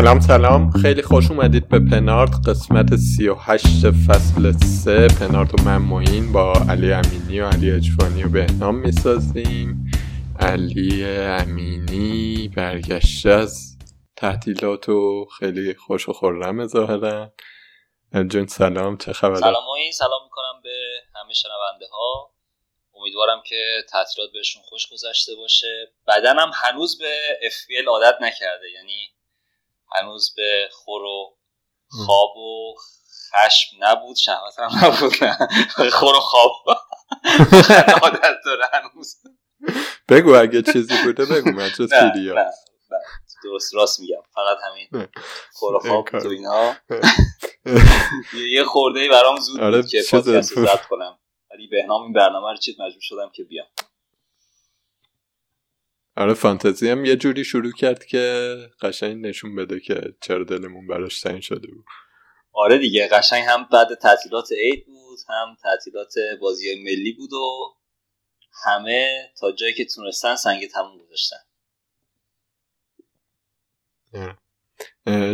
سلام سلام. خیلی خوش اومدید به پنارت قسمت 38 فصل 3 پنارت و من موین با علی امینی و علی اجفانی و بهنام می‌سازیم. علی امینی برگشته از تعطیلات و خیلی خوش و خورم ظاهرا. جون سلام. چه خبره سلام موین سلام می‌کنم به همه شنونده ها امیدوارم که تعطیلات بهشون خوش گذشته باشه. بدنم هنوز به FPL عادت نکرده. یعنی هنوز به خور و خواب و خشم نبود شهوت هم نبود نه. خور و خواب. عادت داره هنوز. بگو اگه چیزی بوده بگو من چه سیریا درست راست میگم. فقط همین خور و خواب تو اینا. یه خورده ای برام زود آره بود که پادکست رو کنم. ولی بهنام این برنامه رو چیت مجبور شدم که بیام. آره فانتزی هم یه جوری شروع کرد که قشنگ نشون بده که چرا دلمون براش تنگ شده بود. آره دیگه قشنگ هم بعد تعطیلات عید بود هم تعطیلات بازی ملی بود و همه تا جایی که تونستن سنگ تموم گذاشتن.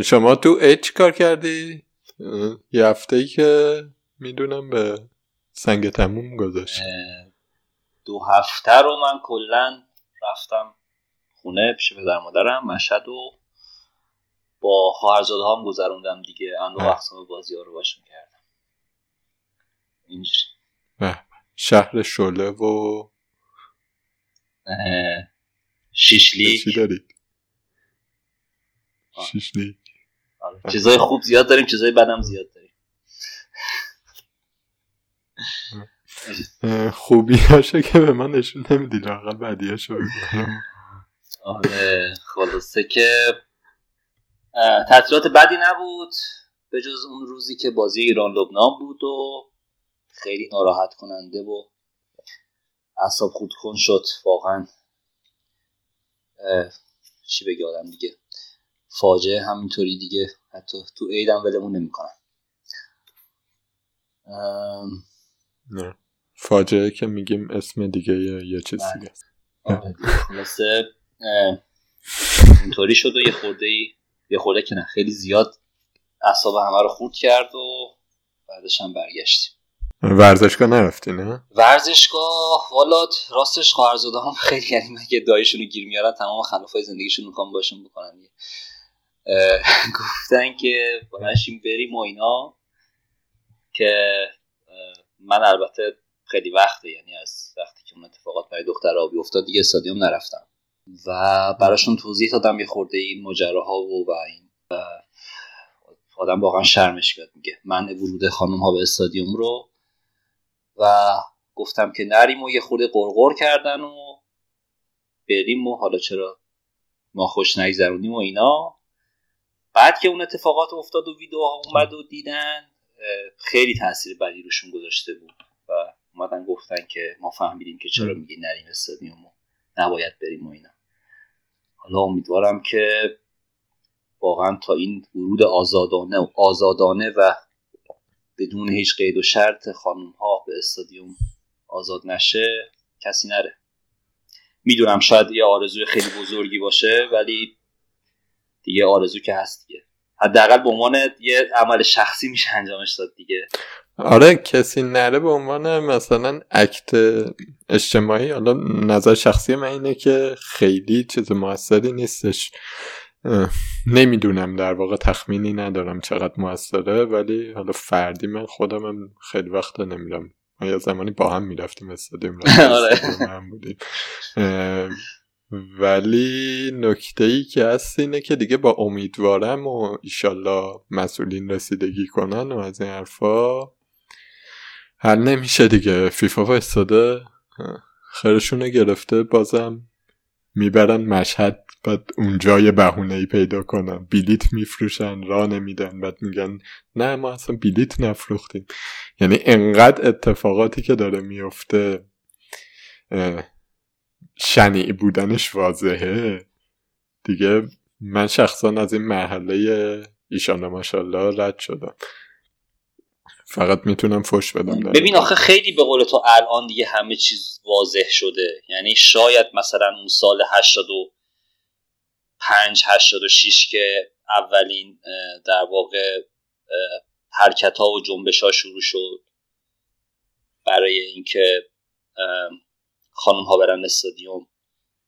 شما تو عید چی کار کردی؟ یه هفته ای که می‌دونم به سنگ تموم گذاشت دو هفته رو من کلا رفتم خونه پیش پدر مادرم مشهد و با خواهرزاده هم گذروندم دیگه. انواع اقسام بازی ها رو باشون کردم اینجوری. شهر شله و شیشلی چی دارید؟ شیشلی آره. چیزای خوب زیاد داریم چیزای بدم زیاد داریم. خوبی هاشه که به من نشون نمیدی لاقل بعدی هاشو آره خلاصه که تعطیلات بدی نبود به جز اون روزی که بازی ایران لبنان بود و خیلی ناراحت کننده و اعصاب خود کن شد. واقعا چی بگه آدم دیگه؟ فاجعه همینطوری دیگه. حتی تو عیدم ولمون نمی‌کنن نه. فاجعه که میگیم اسم دیگه یه چیز دیگه. خلاصه اینطوری شد و یه خورده یه خورده که نه خیلی زیاد اعصاب همه رو خورد کرد و بعدش هم برگشتیم. ورزشگاه نرفتی نه؟ ورزشگاه والا راستش خواهرزاده هم خیلی یعنی مگه دایشون رو گیر میارن تمام خلافای زندگیشون می‌خوام باشون بکنن. گفتن که بلنشیم بریم و اینا که من البته خیلی وقته یعنی از وقتی که اون اتفاقات برای دختر آبی افتاد دیگه استادیوم نرفتم. و براشون توضیح دادم یه خورده این ماجراها و و این و آدم واقعا شرمش بیاد میگه من ورود خانم ها به استادیوم رو و گفتم که نریم و یه خورده قرقر کردن و بریم و حالا چرا ما خوش نگذرونیم و اینا. بعد که اون اتفاقات افتاد و ویدیوها اومد و دیدن خیلی تاثیر بدی روشون گذاشته بود و اومدن گفتن که ما فهمیدیم که چرا میگی نریم استادیوم و نباید بریم و اینا. حالا امیدوارم که واقعا تا این ورود آزادانه و آزادانه و بدون هیچ قید و شرط خانم ها به استادیوم آزاد نشه کسی نره. می‌دونم شاید یه آرزوی خیلی بزرگی باشه ولی دیگه آرزو که هست دیگه. حداقل به عنوان یه عمل شخصی میشه انجامش داد دیگه. آره کسی نره به عنوان مثلا اکت اجتماعی حالا نظر شخصی من اینه که خیلی چیز موثری نیستش. نمی‌دونم در واقع تخمینی ندارم چقدر موثره ولی حالا فردی من خودم هم خیلی وقت نمیرم. ما یه زمانی با هم می‌رفتیم استادیوم آره. هم بودیم. ولی نکته ای که هست اینه که دیگه با امیدوارم و ایشالله مسئولین رسیدگی کنن و از این حرفا حل نمیشه دیگه. فیفا استاده خیرشونه گرفته بازم می‌برن مشهد بعد اونجا یه بهونه ای پیدا کنن. بلیت میفروشن را نمیدن. بعد میگن نه ما اصلا بلیت نفروختیم. یعنی انقدر اتفاقاتی که داره میفته شنیع بودنش واضحه. دیگه من شخصا از این مرحله ایشان ماشالله رد شدم. فقط می‌تونم فش بدم ببین آخه خیلی به قول تو الان دیگه همه چیز واضح شده. یعنی شاید مثلا اون سال 85 86 که اولین در واقع حرکت ها و جنبش ها شروع شد برای اینکه خانم ها برن استادیوم.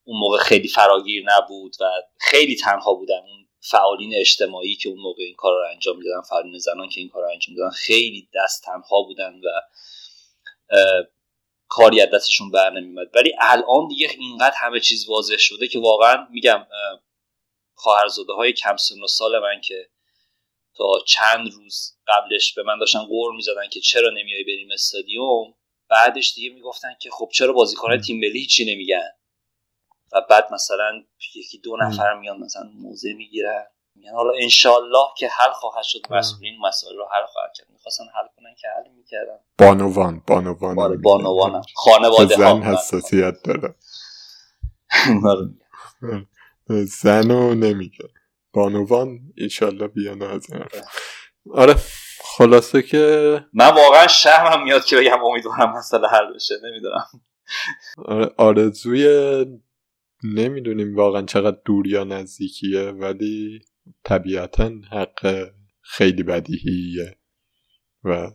اون موقع خیلی فراگیر نبود و خیلی تنها بودن. اون فعالین اجتماعی که اون موقع این کار رو انجام می‌دادن فعالین زنان که این کار رو انجام می‌دادن خیلی دست تنها بودن و کاری از دستشون بر نمیمد ولی الان دیگه اینقدر همه چیز واضح شده که واقعا میگم خواهرزاده های کم سن و سال من که تا چند روز قبلش به من داشتن قور می‌زدن که چرا نمیای بریم استادیوم بعدش دیگه می‌گفتن که خب چرا بازیکنان تیم ملی هیچی نمیگن؟ و بعد مثلا یکی دو نفر میان مثلا موزه می‌گیرن. میگن حالا انشالله که حل خواهد شد. مسئولین مسائل رو حل خواهد کرد. می‌خواستن حل کنن که حل می‌کردن. بانوان بانوان. بله بانوان. خانواده زن حساسیت داره. آره. زنو نمیگه. بانوان ایشالله بیان از این آره. خلاصه که من واقعا شهرم میاد که بگم امیدوارم مسئله حل بشه نمی‌دونم. آره آرزوی نمی‌دونیم واقعا چقدر دور یا نزدیکیه ولی طبیعتا حق خیلی بدیهیه. و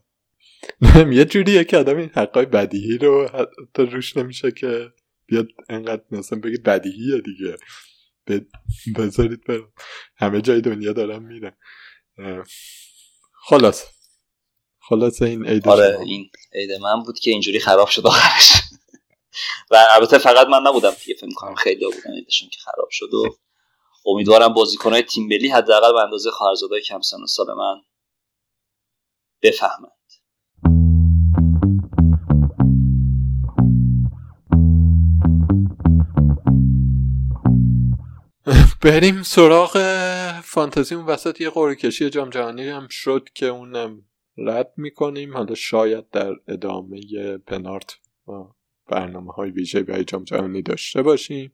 یه جوریه که آدم این حقای بدیهی رو حتی روش نمیشه که بیاد انقدر مثلا بگه بدیهیه دیگه. بذارید برم. همه جای دنیا دارم میرن. خلاص خلاص این عید آره این عید من بود که اینجوری خراب شد آخرش. و البته فقط من نبودم دیگه فکر کنم. خیلی بودن عیدشون که خراب شد و امیدوارم بازیکنهای تیم ملی حداقل به اندازه خواهرزادهای کم سن و سال من بفهمند. بریم سراغ فانتزی اون وسط یه قرعه کشی جام جهانی هم شد که اونم رد می‌کنیم. حالا شاید در ادامه پنارت برنامه های ویژه برای جام جهانی داشته باشیم.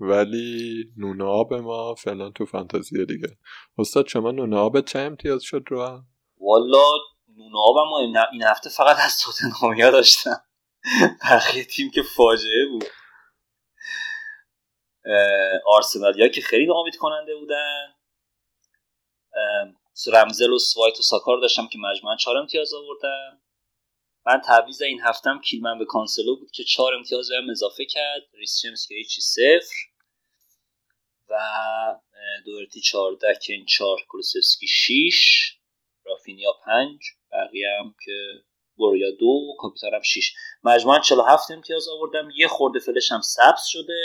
ولی نونه آب ما فعلا تو فانتزی دیگه. استاد شما نونه آب چه امتیاز شد رو والا نونه آب ما این هفته فقط از توتنهامیا داشتم. بقیه تیم که فاجعه بود. آرسنالیا که خیلی ناامید کننده بودن. رمزدیل و وایت و ساکا رو داشتم که مجموعا چهار امتیاز آوردن. من تعویض این هفتم کیلمن به کانسلو بود که چهار امتیاز بهم اضافه کرد. ریس جیمز که هیچی صفر. و دورتی چهارده کین چهار کولوسفسکی شیش. رافینیا پنج. بقیه هم که برویا دو کاپیتانم شیش. مجموعا 47 امتیاز آوردم. یه خورده فلش هم سبز شده.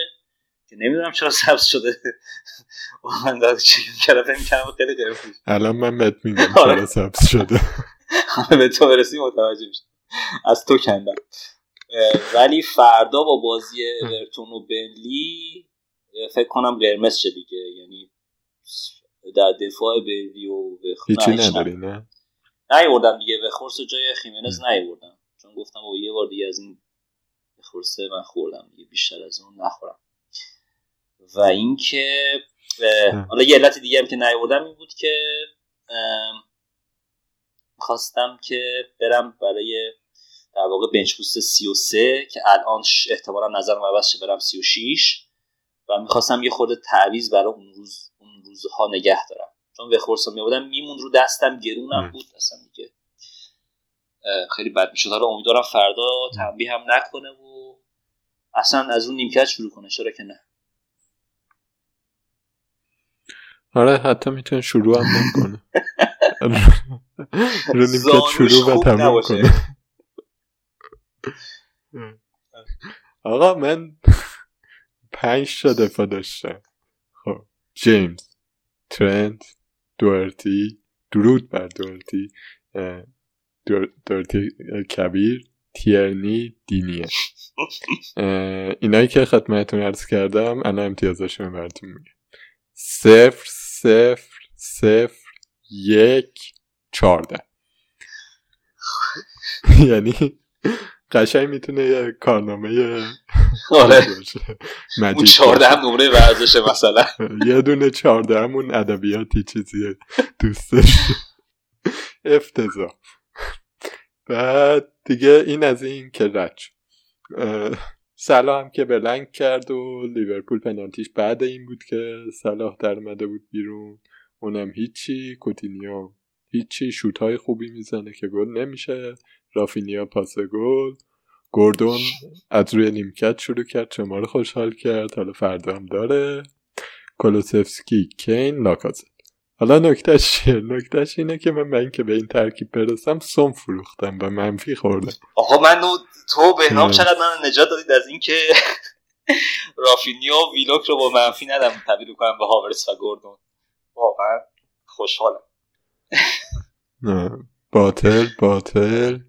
که نمی‌دونم چرا سبز شده. من داد چی کردم فکر خیلی قرمز الان من بهت میگم چرا آره. سبز شده به تو برسی متوجه میشه از تو کندم. ولی فردا با بازی اورتون و بنلی فکر کنم قرمز شه دیگه. یعنی در دفاع بنلی و هیچی نداری نه. نیوردم دیگه. به خورس جای خیمنز نیوردم چون گفتم او یه بار دیگه از این خورسه من خوردم دیگه بیشتر از اون نخورم. و اینکه حالا یه علت دیگه هم که نیوردم این بود که خواستم که برم برای در واقع بنچ بوست 33 که الان احتمالا نظرم عوض شه برم 36 و می‌خواستم یه خورده تعویض برای اون روز اون روزها نگه دارم. چون به خورسا میبودم میمون رو دستم گرونم بود. اصلا دیگه خیلی بد می‌شد. حالا امیدوارم فردا تنبیه هم نکنه و اصلا از اون نیمکت شروع کنه. چرا که نه. آره حتی می‌تونه شروع هم نکنه. رو نیمکت شروع و تمام کنه. آقا من پنج تا دفاع داشتن خب جیمز ترنت دورتی درود بر دورتی دورتی کبیر تیرنی دینیه. اینایی که خدمتتون عرض کردم انا امتیازاشون براتون میگه صفر صفر صفر یک چارده یعنی قشنگ می‌تونه یه کارنامه آره. اون چارده هم نمونه ورزشه مثلا. یه دونه چارده همون ادبیاتی چیزیه دوستش. افتضاح. بعد دیگه این از این که رچ صلاح هم که بلنگ کرد و لیورپول پنالتیش بعد این بود که صلاح در بود بیرون. اونم هیچی. کوتینیو هیچی. شوت های خوبی می‌زنه که گل نمیشه. رافینیا پاس گل. گوردون از روی نیمکت شروع کرد. شما خوشحال کرد. حالا فردا هم داره. کولوسفسکی کین لاکازت حالا نکتهش چیه؟ نکتهش اینه که من به اینکه به این ترکیب برسم سم فروختم و منفی خوردم. آقا من تو به نام چقدر من نجات دادید از اینکه رافینیا و ویلوک رو با منفی ندم تبدیل کنم به هاورس و گوردون. واقعا خوشحالم. باطل باطل.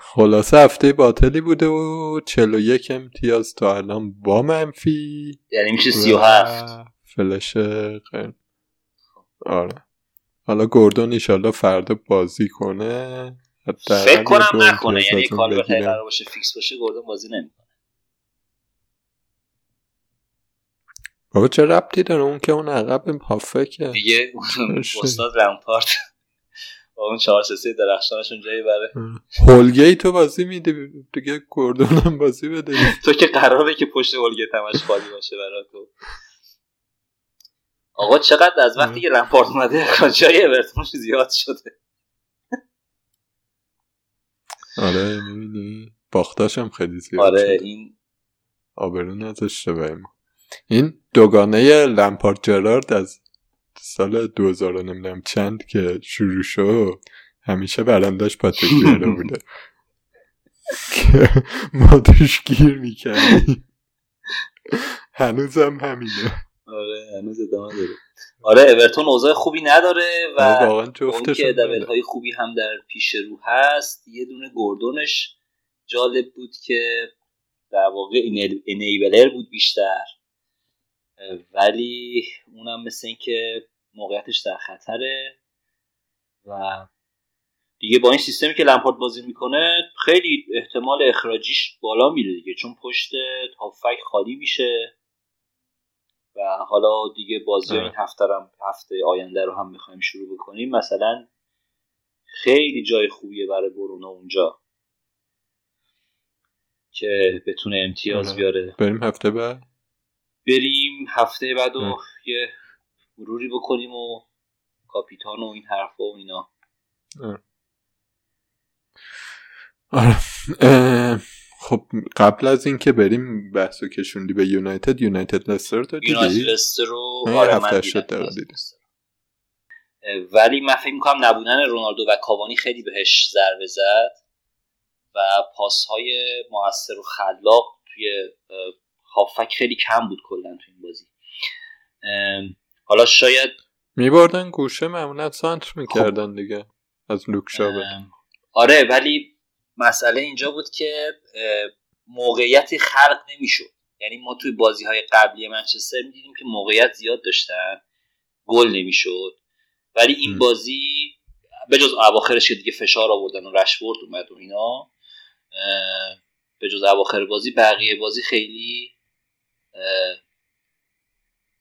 خلاصه هفته باطلی بوده و 41 امتیاز تا الان با منفی. یعنی میشه 37 فلش آره. حالا گوردون ایشالله فردا بازی کنه. فکر کنم نکنه یعنی کار به قرار باشه فیکس باشه گوردون بازی نمی‌کنه. بابا چه ربطی داره؟ اون که اون عقب هافکه دیگه استاد رمپارت. با اون چهار سه درخشانشون جایی بره. هولگی تو بازی میده دیگه گوردون هم بازی بده. تو که قراره که پشت هولگی تمش خالی باشه برای تو. آقا چقدر از وقتی که لمپارد اومده جای اورتون زیاد شده. آره می‌بینی؟ باختاش هم خیلی زیاد آره این آبرون ازش به ما این دوگانه لمپارد جرارد از سال 2000 نمی‌دونم چند که شروع شد همیشه برنداش پاتریک بوده که ما توش گیر می‌کنیم هنوزم همینه. آره هنوز ادامه داره. آره اورتون اوضاع خوبی نداره و آره، اون که دبل های خوبی هم در پیش رو هست یه دونه گردونش جالب بود که در واقع انیبلر بود بیشتر. ولی اونم مثل این که موقعیتش در خطره و دیگه با این سیستمی که لمپارد بازی می‌کنه خیلی احتمال اخراجیش بالا میره دیگه چون پشت هافک خالی میشه. و حالا دیگه بازی این هفته هم هفته آینده رو هم می‌خوایم شروع بکنیم. مثلا خیلی جای خوبیه برای برونو اونجا که بتونه امتیاز آره. بیاره. بریم هفته بعد؟ بریم هفته بعد و یه مروری بکنیم و کاپیتان و این حرف و اینا. آره. خب قبل از اینکه بریم بحثو کشوندی به یونایتد یونایتد لستر تو دیدی یونایتد لستر رو؟ آره ولی من فکر می‌کنم نبودن رونالدو و کاوانی خیلی بهش ضربه زد و پاس های موثر و خلاق توی هافک خیلی کم بود کلا تو این بازی. حالا شاید میبردن گوشه معمولا سانتر می‌کردن دیگه از لوکشا آره ولی مسئله اینجا بود که موقعیتی خلق نمی‌شد. یعنی ما توی بازی های قبلی منچستر می‌دیدیم که موقعیت زیاد داشتن. گل نمی‌شد. ولی این بازی به جز اواخرش که دیگه فشار آوردن و رشورد اومد و اینا به جز اواخر بازی بقیه بازی خیلی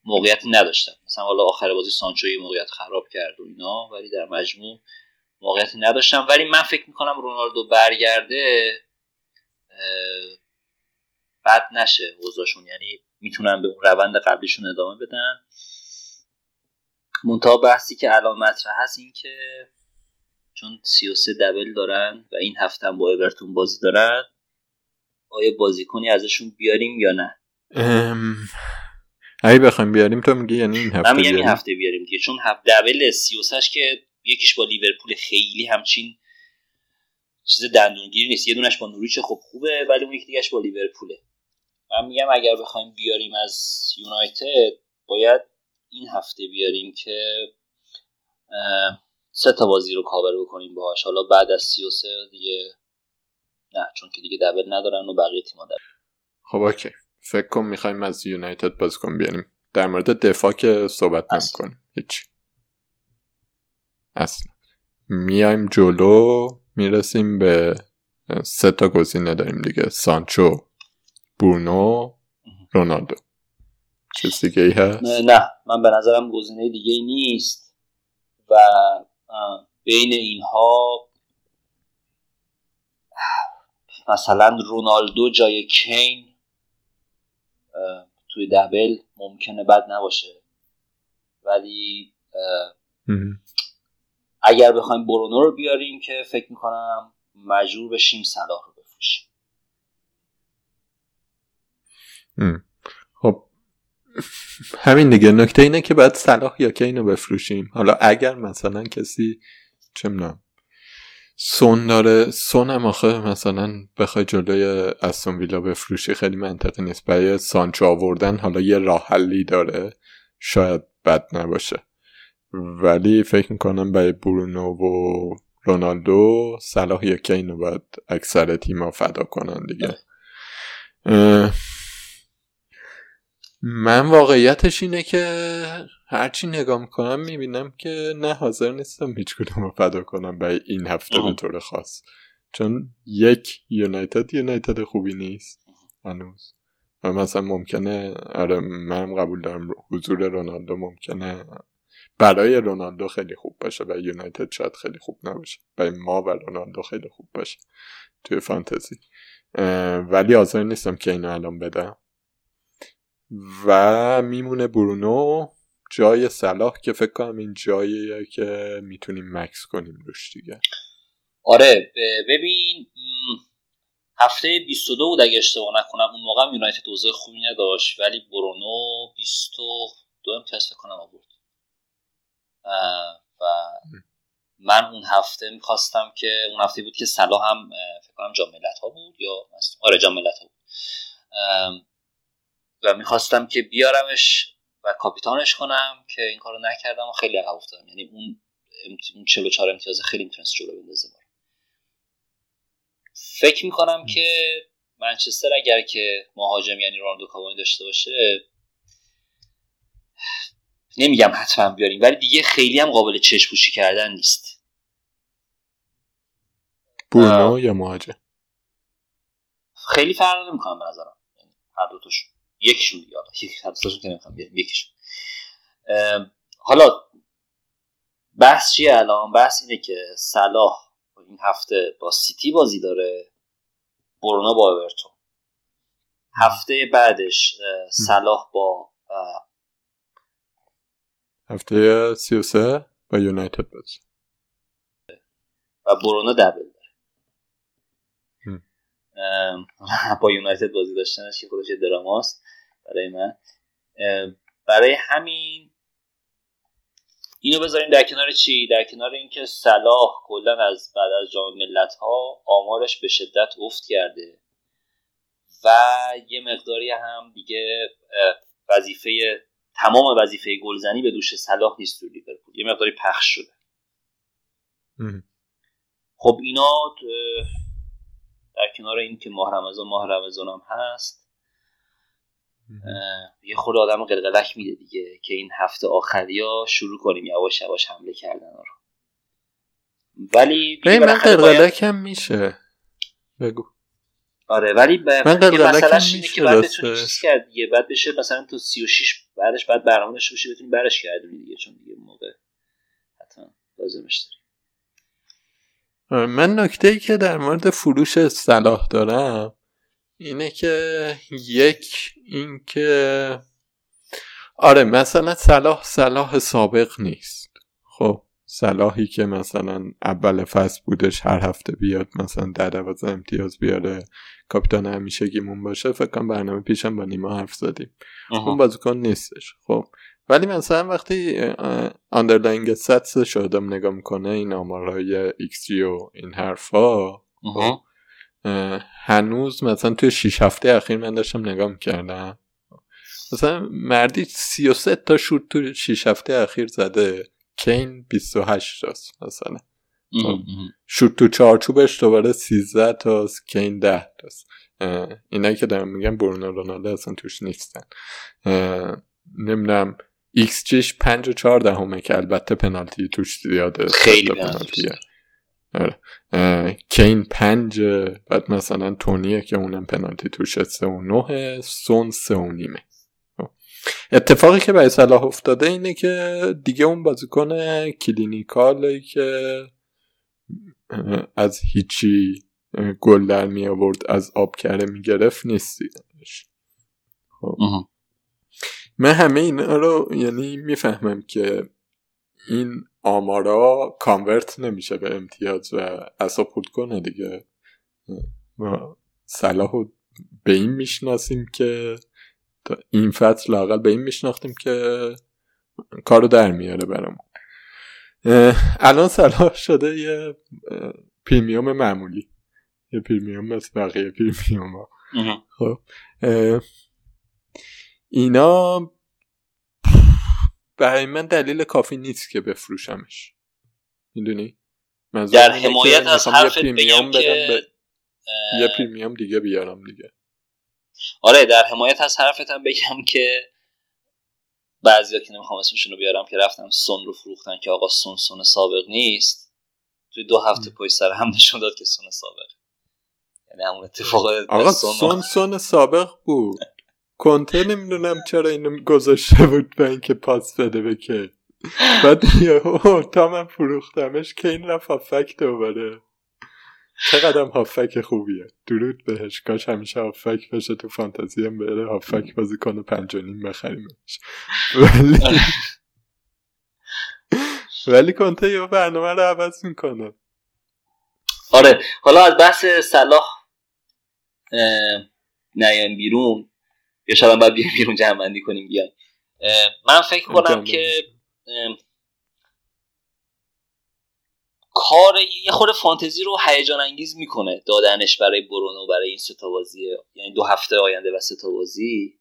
موقعیتی نداشتن. مثلا حالا آخر بازی سانچو یه موقعیت خراب کرد و اینا ولی در مجموع موقعیتی نداشتم. ولی من فکر می‌کنم رونالدو برگرده بد نشه اوضاعشون یعنی می‌تونن به اون روند قبلیشون ادامه بدن. منتها بحثی که الان مطرح هست این که چون 33 دبل دارن و این هفته هم با اورتون بازی دارن آیا بازیکنی ازشون بیاریم یا نه؟ اگه بخوایم بیاریم تو میگی یعنی این هفته بیاریم این هفته بیاریم دیگه. چون هفته دبل 33 که یکیش با لیورپول خیلی همچین چیز دندونگیر نیست. یه دونش با نوریچ خب خوبه ولی اون یکی دیگهش با لیورپوله. من میگم اگر بخوایم بیاریم از یونایتد باید این هفته بیاریم که سه تا بازی رو کاور بکنیم باهاش. حالا بعد از 33 دیگه نه چون که دیگه دبل ندارن و بقیه تیم‌ها دبل. خب اوکی. فکر کن می‌خوایم از یونایتد بازیکن بیاریم. در مورد دفاع که صحبت نمی‌کنیم. هیچ اصلا میایم جلو می‌رسیم به سه تا گزینه داریم دیگه. سانچو برونو رونالدو. چیز دیگه ای هست؟ نه من به نظرم گزینه دیگه ای نیست. و بین اینها مثلا رونالدو جای کین توی دبل ممکنه بد نباشه. ولی اگر بخوایم برونو رو بیاریم که فکر می‌کنم مجبور بشیم صلاح رو بفروشیم. خب. همین دیگه. نکته اینه که باید صلاح یا که اینو بفروشیم. حالا اگر مثلا کسی چه می‌دونم سون داره سون هم آخه مثلا بخوای جلوی استون ویلا بفروشی خیلی منطقی نیست. برای سانچو آوردن حالا یه راه حلی داره. شاید بد نباشه. ولی فکر می‌کنم برای برونو و رونالدو صلاح یا اینو باید اکثر تیما فدا کنن دیگه. من واقعیتش اینه که هرچی نگاه می‌کنم می‌بینم که نه حاضر نیستم هیچ کدوم رو فدا کنم برای این هفته به طور خاص. چون یک یونایتد یونایتد خوبی نیست هنوز. و مثلا ممکنه آره من قبول دارم حضور رونالدو ممکنه برای رونالدو خیلی خوب باشه و یونایتد شاید خیلی خوب نباشه. برای ما و رونالدو خیلی خوب باشه توی فانتزی. ولی حاضر نیستم که اینو الان بدم. و میمونه برونو. جای صلاح که فکر کنم این جاییه که می‌تونیم مکس کنیم روش دیگه. آره ببین هفته 22 بود اگه اشتباه نکنم. اون موقع یونایتد اوضاع خوبی نداشت ولی برونو 22 امتیاز فکر کنم آورد. و من اون هفته می‌خواستم که اون هفته بود که صلاح هم فکر کنم جاملت ها بود یا آره جاملت ها بود. و می‌خواستم که بیارمش و کاپیتانش کنم که این کارو نکردم و خیلی عقب افتادم. یعنی اون اون 44 امتیاز خیلی می‌تونست جلو بندازه ما فکر می‌کنم که منچستر اگر که مهاجم یعنی رونالدو کاوانی داشته باشه نمیگم حتما بیاریم ولی دیگه خیلی هم قابل چشم پوشی کردن نیست. برونو یا مهاجم؟ خیلی فرق نمی‌کنم به نظرم. یعنی هر دو تاشون. یکیشون دیگه حالا یک که نمی‌خوام بیاریم یکیشون. حالا بحث چیه الان؟ بحث اینه که صلاح این هفته با سیتی بازی داره. برونو با اورتون. هفته بعدش صلاح با هفته سی و سه با یونایتد بازی. و برونو دبل با یونایتد بازی داشتنش که خودش دراماست برای من. برای همین اینو بذاریم در کنار چی؟ در کنار اینکه صلاح کلا از بعد از جام ملت ها آمارش به شدت افت کرده و یه مقداری هم دیگه وظیفه تمام وظیفه گلزنی به دوش صلاح نیست تو لیورپول. یه مقداری پخش شده. خب اینا در کنار این که ماه رمضان ماه رمضان هم هست یه خود آدم قلقلک میده دیگه که این هفته آخری ها شروع کنیم یواش یواش حمله کردن رو. ولی من قلقلک هم میشه. بگو. آره ولی ب... مثلا اینه که بعد بتونی چیز کرد دیگه. بعد بشه مثلا تو 36 بعدش بعد برنامه داشته باشی بتونی برش کردونی دیگه چون دیگه موقع حتما لازمش داری. من نکته ای که در مورد فروش صلاح دارم اینه که یک این که آره مثلا صلاح صلاح سابق نیست. خب صلاحی که مثلا اول فصل بودش هر هفته بیاد مثلا در دوازه امتیاز بیاره کاپیتان همیشگیمون باشه فکر کنم برنامه پیشم با نیما حرف زدیم. اون بازیکن نیستش. خب ولی مثلا وقتی underlying stats شم نگاه می‌کنه این آمارهای ایکس و این حرفا خب هنوز مثلا توی 6 هفته اخیر من داشتم نگاه می‌کردم. مثلا مردی 33 تا شوت تو 6 هفته اخیر زده. کین 28 تاست مثلا. خب. شوت تو چارچوبش دوباره 13 تاست کین 10 تاست اینایی که دارم میگم برونو رونالدو اصلا توش نیستن. نمی‌دونم ایکس جیش 5 و 4 دهمه که البته پنالتی توش زیاده. خیلی پنالتیه. آره. کین پنج بعد مثلا تونیه که اونم پنالتی توش سه و نه سون سه و نیمه. اتفاقی که برای صلاح افتاده اینه که دیگه اون بازیکن کلینیکالی که از هیچی گل در می آورد از آب کره می گرفت نیستی خب. من همه اینا رو یعنی می‌فهمم که این آمارا کانورت نمیشه به امتیاز و اصاپورت کنه دیگه. ما صلاح به این می‌شناسیم که این فصل لاقل به این میشناختیم که کارو در میاره برامون. الان صلاح شده یه پریمیوم معمولی. یه پریمیوم مثل بقیه پریمیوم ها خب اینا برای من دلیل کافی نیست که بفروشمش. می‌دونی؟ در حمایت از حرفت بگم که یه پریمیوم دیگه بیارم دیگه. آره در حمایت از حرفتم بگم که بعضیا که نمی‌خوام اسمشون رو بیارم که رفتن سون رو فروختن که آقا سون سون سابق نیست توی دو هفته پشت سر هم نشون داد که سون سابق یعنی همون اتفاق آقا سون سون سابق بود. کنته نمی‌دونم چرا اینو گذاشته بود به اینکه پاس بده به بعد تا من فروختمش که این رفت هافک دوباره چقدر هافک خوبیه. درود بهش. کاش همیشه هافک بشه تو فانتزی هم بره هافک بازی کنه پنج و نیم بخریمش ولی ولی کنته یه برنامه رو عوض می‌کنه. آره. حالا از بحث صلاح نیان بیرون. یا شاید باید بیایم بیرون جمع کنیم بیایم. من فکر کنم که کار یه خود فانتزی رو هیجان انگیز می‌کنه دادنش برای برونو برای این ستا بازی یعنی دو هفته آینده و ستا بازی.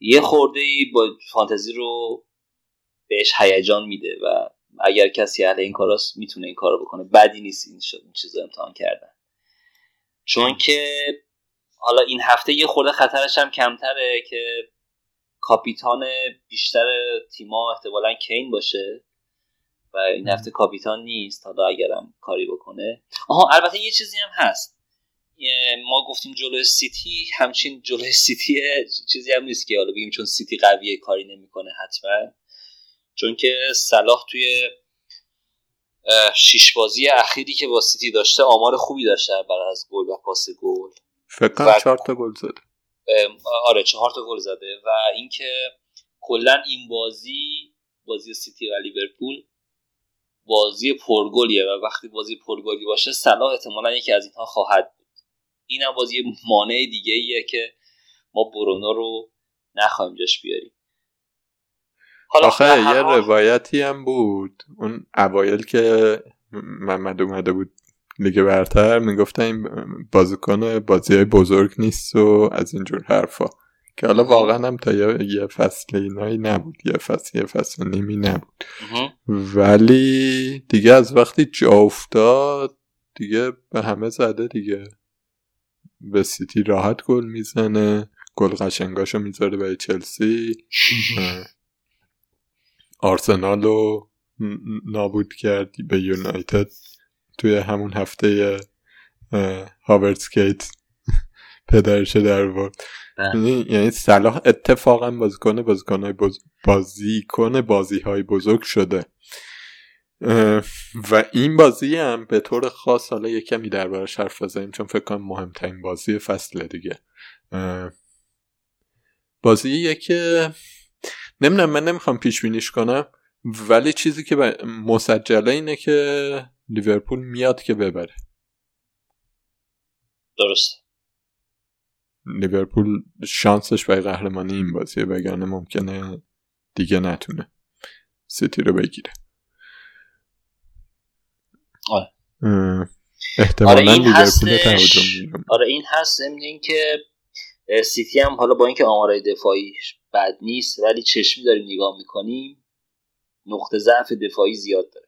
یه خورده با فانتزی رو بهش هیجان میده و اگر کسی اهل این کاراست می‌تونه این کارو بکنه. بدی نیست این شد این چیزا امتحان کردن. چون که حالا این هفته یه خورده خطرش هم کمتره که کاپیتان بیشتر تیما احتمالا کین باشه. و این هفته کاپیتان نیست. حالا اگرم کاری بکنه. آها البته یه چیزی هم هست. ما گفتیم جلو سیتی همچین جلو سیتی چیزی هم نیست که حالا بگیم چون سیتی قویه کاری نمی‌کنه حتما. چون که صلاح توی شیش بازی اخیری که با سیتی داشته آمار خوبی داشته برای از گل و پاس گل. فکر کنم چهار تا گل زده. آره چهار تا گل زده. و اینکه کلا این بازی بازی سیتی و لیورپول بازی پرگلیه و وقتی بازی پرگلی باشه صلاح احتمالا یکی از اینها خواهد بود. این هم بازی مانع دیگه ایه که ما برونو رو نخواهیم جاش بیاریم. حالا آخه یه روایتی هم بود. اون اوایل که محمد اومده بود لیگ برتر می‌گفتن این بازیکن بازی های بزرگ نیست و از اینجور حرفا. که حالا واقعا هم تا یه فصل اینایی نبود. یه فصل یه فصل نیمی نبود. ولی دیگه از وقتی جا افتاد دیگه به همه زده دیگه. به سیتی راحت گل می‌زنه. گل قشنگاشو می‌ذاره برای چلسی. آرسنال رو نابود کردی به یونایتد. توی همون هفته هاورتسکیت پدرش در ورد. یعنی-, یعنی صلاح اتفاقا بازیکن بازیکن. بازیکن بازی های بزرگ شده. و این بازی هم به طور خاص حالا یه کمی دربارش حرف بزنیم چون فکر کنم مهمترین بازی فصل دیگه. بازی که نمی‌دونم من نمی‌خوام پیش بینیش کنم ولی چیزی که مسجله اینه که لیورپول میاد که ببره. درست لیورپول شانسش برای قهرمانی این بازیه وگرنه ممکنه دیگه نتونه. سیتی رو بگیره. آره. احتمالا آره لیورپول تهاجم آره این هست. ضمن اینکه سیتی هم حالا با اینکه آمارای دفاعی بد نیست ولی چشمی داریم نگاه می‌کنیم نقطه ضعف دفاعی زیاد داره.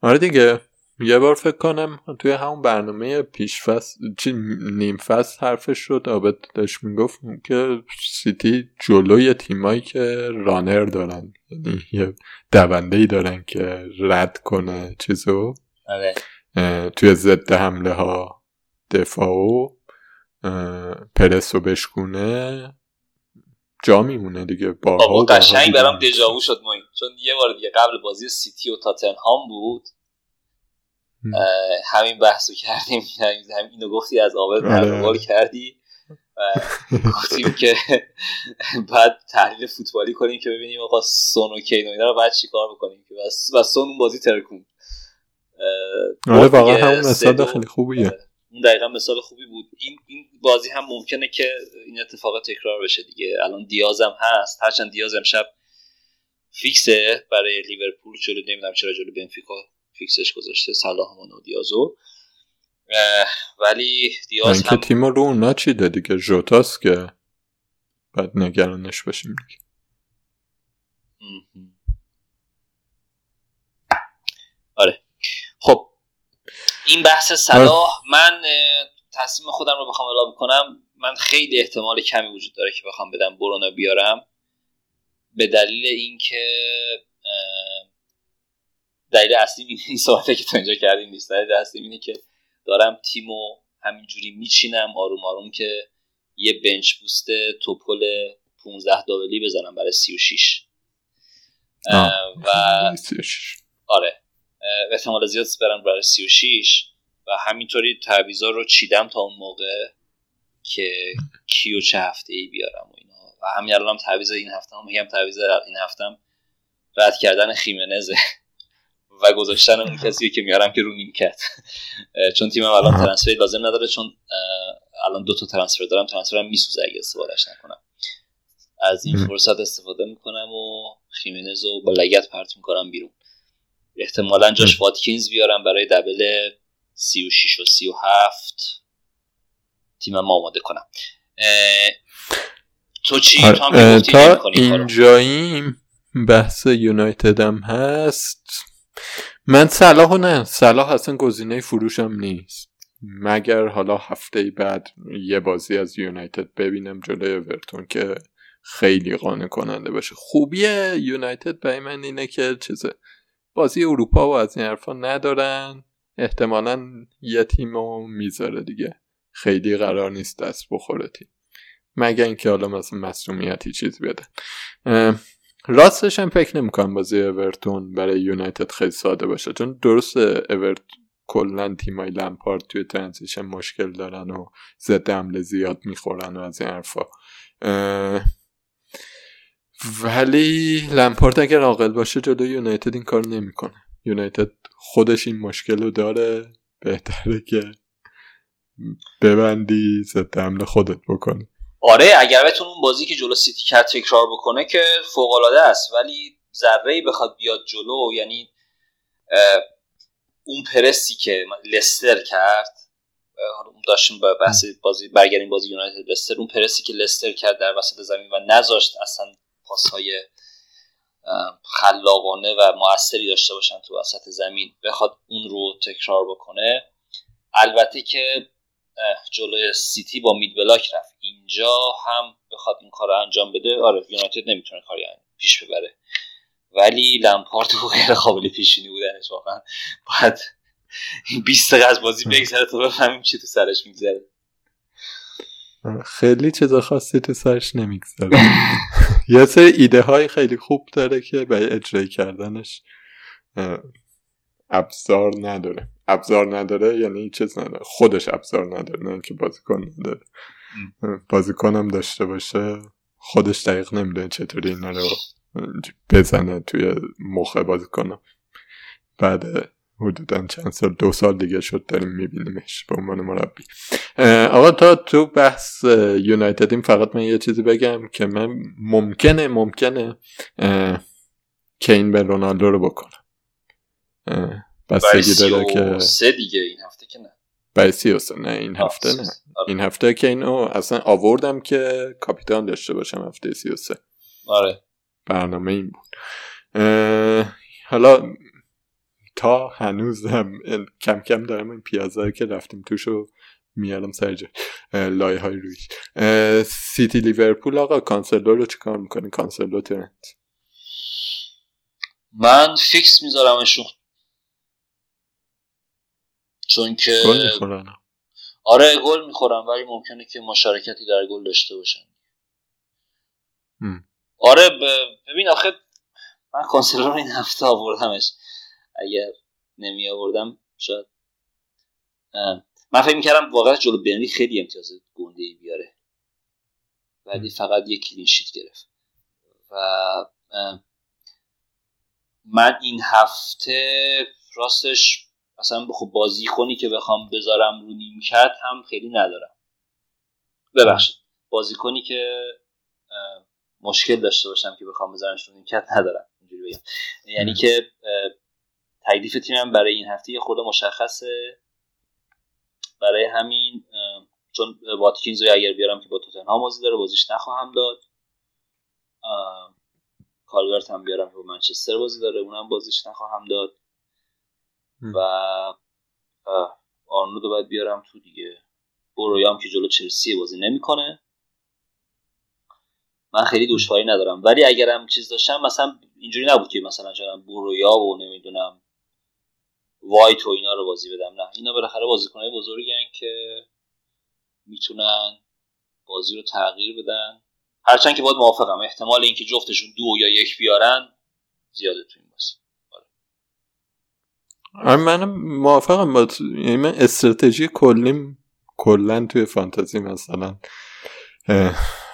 آره دیگه. یه بار فکر کنم توی همون برنامه پیش فصل چی نیم فصل حرفش شد آبد داشت می‌گفت که سیتی جلوی تیمایی که رانر دارن یعنی یه دونده ای دارن که رد کنه چیزو. آره. توی ضد حمله ها دفاع و پرس رو بشکونه جا میمونه دیگه بارها قشنگ برام دژاوو شد ما چون یه بار دیگه قبل بازی سیتی و تاتنهام بود. همین بحثو کردیم. همین اینو گفتی از آبد نقل آره. کردی گفتیم که بعد تحلیل فوتبالی کنیم که ببینیم آقا سون و کین و اینا رو بعد چیکار بکنیم که و سون اون بازی ترکون. آره واقعا همون مثال خیلی خوبیه. آره. اون دقیقا مثال خوبی بود. این, این بازی هم ممکنه که این اتفاق تکرار بشه دیگه. الان دیازم هست. هرچند دیاز امشب فیکسه برای لیورپول. جلو نمی‌دونم چرا جلو بنفیکا فیکسش گذاشته صلاح و دیازو. ولی دیاز هم... که تیم رو اونا چیده دیگه؟ جوتاست که بعد نگرانش باشیم دیگه آره. خب این بحث صلاح من تصمیم خودم رو بخوام اعلام کنم. من خیلی احتمال کمی وجود داره که بخوام بدم برونا بیارم. به دلیل اینکه دلیل اصلی این صحبته که تو اینجا کردیم نیست. دلیل اصلی اینه که دارم تیمو همینجوری میچینم آروم آروم که یه بنچ بوست توپل 15 دابلی بزنم برای 36 و آره. احتمال زیاد برم برای 36 و همینطوری تعویضا رو چیدم تا اون موقع که کیو چه هفته ای بیارم و اینا. و همین الانم تعویض این هفته هم میگم تعویض این هفتم رد کردن خیمنزه. و گذاشتن اون کسی که میارم که رو نیمکت چون تیمم الان ترنسفر لازم نداره چون الان دو تا ترنسفر دارم ترنسفرم میسوزه اگه استفادهش نکنم. از این فرصت استفاده می‌کنم و خیمنز رو با لگت پرت می‌کنم بیرون. احتمالا جاش واتکینز بیارم برای دبل 36 و 37 تیم ما آماده کنم. تو چی؟ آره، تا اینجاییم بحث یونایتد هم هست. من صلاح نه. صلاح اصلا گزینه فروشم نیست. مگر حالا هفته بعد یه بازی از یونایتد ببینم جلوی اورتون که خیلی قانع کننده باشه. خوبی یونایتد برای من اینه که چیزه بازی اروپا و از این حرفا ندارن. احتمالا یه تیمو می‌ذاره دیگه. خیلی قرار نیست دست بخوره تیم. مگر اینکه حالا مثلا مسئولیتی چیز بیادن راستش هم فکر نمی‌کنم بازی اورتون برای یونایتد خیلی ساده باشه چون درست اورت کلا تیمای لمپارد توی ترانزیشن مشکل دارن و ضد حمله زیاد می‌خورن و از این حرفا. ولی لمپارد اگر عاقل باشه جلوی یونایتد این کار نمی‌کنه. یونایتد خودش این مشکل رو داره بهتره که ببندی ضد حمله خودت بکنی. آره اگر بتون اون بازی که جلو سیتی کرد تکرار بکنه که فوق العاده است ولی ذره بخواد بیاد جلو یعنی اون پرسی که لستر کرد داشتیم با بحث بازی برگردیم بازی یونایتد لستر اون پرسی که لستر کرد در وسط زمین و نذاشت اصلا پاسهای خلاقانه و موثری داشته باشن تو وسط زمین بخواد اون رو تکرار بکنه البته که جلوی سیتی با مید بلاک رفت. اینجا هم بخواد این کار رو انجام بده آره یونایتد نمی‌تونه کاری پیش ببره. ولی لمپارد و غیر قابل پیشینی بودنش واقعا باید 20 دقیقه از بازی بگذره تا بفهمیم چی تو سرش میگذره. خیلی چیزا خاصی تو سرش نمیگذره یه سری ایده های خیلی خوب داره که برای اجرای کردنش ابزار نداره. ابزار نداره یعنی چیز نداره. خودش ابزار نداره نه اینکه بازیکن نداره. بازیکنم داشته باشه خودش دقیق نمی‌دونه چطوری اینا رو بزنه توی مخ بازیکنم. بعد حدودا چند سال دو سال دیگه شد داریم میبینیمش به عنوان مربی. آقا تا تو بحث یونایتدیم فقط من یه چیزی بگم که من ممکنه ممکنه کین به رونالدو رو بکنم. بستگی داره که سه دیگه این هفته. برای نه این هفته نه. آره. این هفته که اینو اصلا آوردم که کاپیتان داشته باشم هفته سی آره. برنامه این بود. حالا تا هنوزم کم کم دارم این پیازه که رفتیم توشو میارم سر لایه های رویش. سیتی لیورپول آقا کانسلو رو چیکار می‌کنی؟ کانسلو ترنت. من فیکس میذارمشون چون که گل آره گل می‌خورن ولی ممکنه که مشارکتی در گل داشته باشن. آره ببین آخه من کانسلر رو این هفته آوردمش. اگر نمی آوردم شاید من فکر می‌کردم واقعا جلو برنی خیلی امتیاز گنده ای بیاره. ولی فقط یک کلین شیت گرفت. و من این هفته راستش اصلا خب بازی خونی که بخوام بذارم رو نیمکت هم خیلی ندارم. ببخشید. بازیکنی که مشکل داشته باشم که بخوام بذارمش رو نیمکت ندارم. اینجوری بگم. یعنی که تکلیف تیمم برای این هفته یه خود مشخصه. برای همین چون واتکینز رو اگر بیارم که با توتنهام بازی داره بازیش نخواهم داد. کالورت هم بیارم که با منچستر بازی داره اونم بازیش نخواهم داد. و رو باید بیارم تو دیگه. برویام که جلو چلسی بازی نمی‌کنه. من خیلی دوشواری ندارم. ولی اگرم چیز داشتم مثلا اینجوری نبود که مثلا چون برویا و نمی‌دونم وایت و اینا رو بازی بدم. نه اینا بالاخره بازیکنهای بزرگن که می‌تونن بازی رو تغییر بدن. هرچند که باید موافقم احتمال اینکه جفتشون دو یا یک بیارن زیاده تو آره من موافقم با یعنی من استراتژی کلیم کلا توی فانتزی مثلا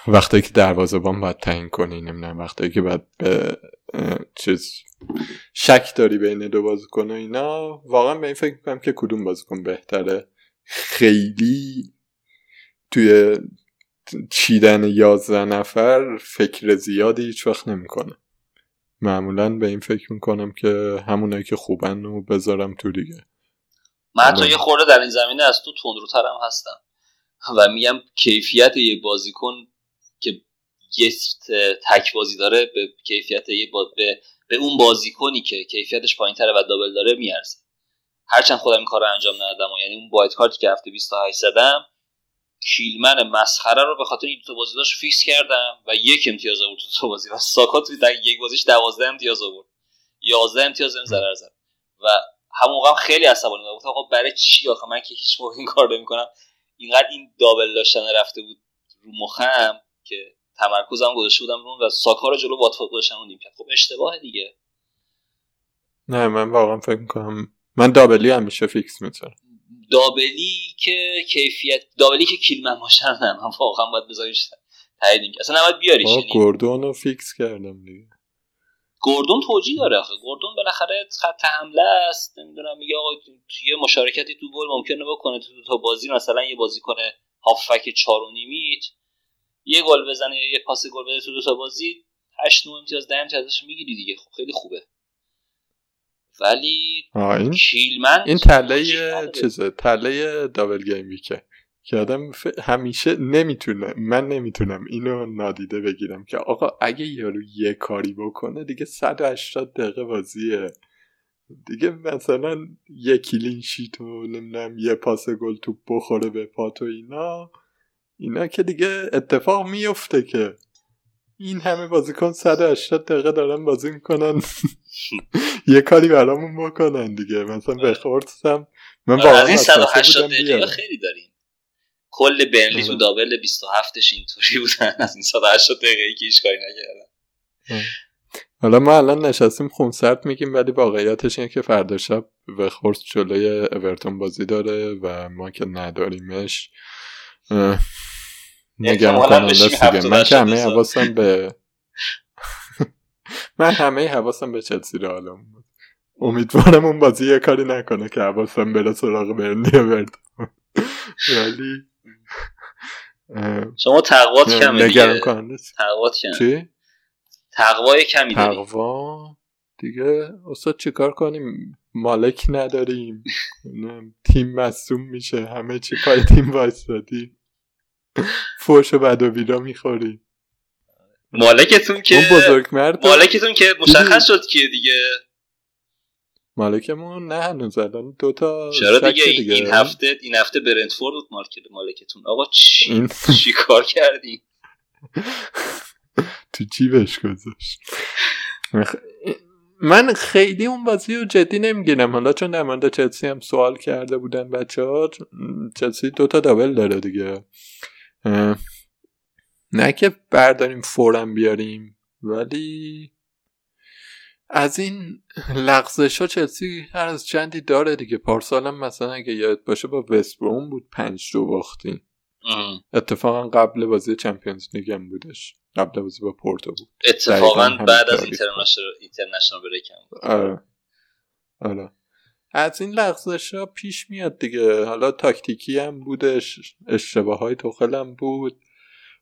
وقتی که دروازه‌بان باید تعیین کنی نمی‌دونم وقتی که باید به چیز شک داری بین دو بازیکن و اینا. واقعا به این فکر می‌کنم که کدوم بازیکن بهتره. خیلی توی چیدن یازده نفر فکر زیادی هیچ وقت نمی‌کنه. معمولا به این فکر می‌کنم که همونایی که خوبن رو بذارم تو دیگه. من حتی یه خورده در این زمینه از تو تندروترم هستم. و میگم کیفیت یک بازیکن که یه تک بازی داره به کیفیت یه به... به اون بازیکنی که کیفیتش پایینتره و double داره میارزه. هرچند خودم این کار رو انجام ندادم و یعنی اون wild card ی که هفته 28 زدم کیلمن مسخره رو به خاطر این دو بازی داشت فیکس کردم و یک امتیاز آورد تو بازی. و ساکا توی یک بازیش 12 امتیاز آورد. 11 امتیاز هم ضرر زد. و همون موقع خیلی عصبانی بود. آقا برای چی آخه؟ من که هیچ موقع این کار نمی‌کنم. اینقدر این دابل داشتن رفته بود رو مخم که تمرکزم گذاشته بودم رو و ساکا رو جلو واتفورد نیم کرد خب اشتباه دیگه. نه من واقعا فکر می‌کنم من دابلی همیشه فیکس می‌ذارم. دابلی که کیفیت دابلی که کیلمن باشن نه من واقعا باید بذاریش تایید اصلا نباید بیاریش یعنی گوردون رو فیکس کردم دیگه. گوردون توجیه داره آخه. گوردون بالاخره خط حمله است. نمی‌دونم میگه آقا توی مشارکتی تو گل ممکنه بکنه. تو تا بازی مثلا یه بازی کنه هافبک 4 و نیمیت یه گل بزنه یا یه پاس گل بده تو دو تا بازی 8 9 امتیاز 10 امتیازش می‌گیری دیگه. خب خیلی خوبه. ولی این کیلمن این تله چیزه؟ تله double gameweek ه که آدم همیشه نمی‌تونه من نمی‌تونم اینو نادیده بگیرم که آقا اگه یارو یه کاری بکنه دیگه 180 دقیقه بازیه. دیگه مثلا یه کلین شیت و نمی‌دونم یه پاس گل تو بخوره به پات و اینا. اینا که دیگه اتفاق میفته که. این همه بازیکن 180 دقیقه دارن بازی می‌کنن. یه کاری برامون بکنن دیگه. مثلا به خورتم من واقعا این 180 دقیقه خیلی داریم. کل بنلی تو دابل 27ش اینطوری بودن. از این 180 دقیقه که هیچ کاری نکردن حالا ما الان نشستیم خونسرد میگیم ولی واقعیتش اینه که فردا شب وخورست جلوی اورتون بازی داره و ما که نداریمش نگران کننده دیگه. من که همه حواسم به من همه حواسم به چلسی رو حالا امیدوارم اون بازی یه کاری نکنه که حواسم بره سراغ برنی برد ولی شما تقوات کمه نگران کننده تقوات کمه چی؟ تقوای کمی تقوا؟ دیگه استاد چیکار کنیم؟ مالک نداریم. تیم مصوم میشه. همه چی پای تیم وایستادیم فوش و بد و بیرا می‌خوریم مالکتون که بزرگ مرد مالکتون که مشخص شد کیه دیگه. مالکمون نه هنوز الان. دوتا چرا دیگه, دیگه, این هفته این هفته برنتفورد بود مارکت مالکتون. آقا چی این... چی کار کردی تو جیبش گذاشت؟ من خیلی اون بازی رو جدی نمی‌گیرم. حالا چون در مورد چلسی هم سوال کرده بودن بچه ها چلسی دوتا دابل داره دیگه. نه که برداریم فورم بیاریم ولی از این لغزش ها چلسی هر از چندی داره دیگه. پارسال هم مثلا اگه یاد باشه با وستبروم بود پنج دو باختیم. اتفاقا قبل بازی چمپیونز لیگ هم بودش. قبل بازی با پورتو بود. اتفاقا بعد از اینترنشنال بریک هم بود. آره. آره. از این لغزش ها پیش میاد دیگه. حالا تاکتیکی هم بودش اشتباه های توخل هم بود.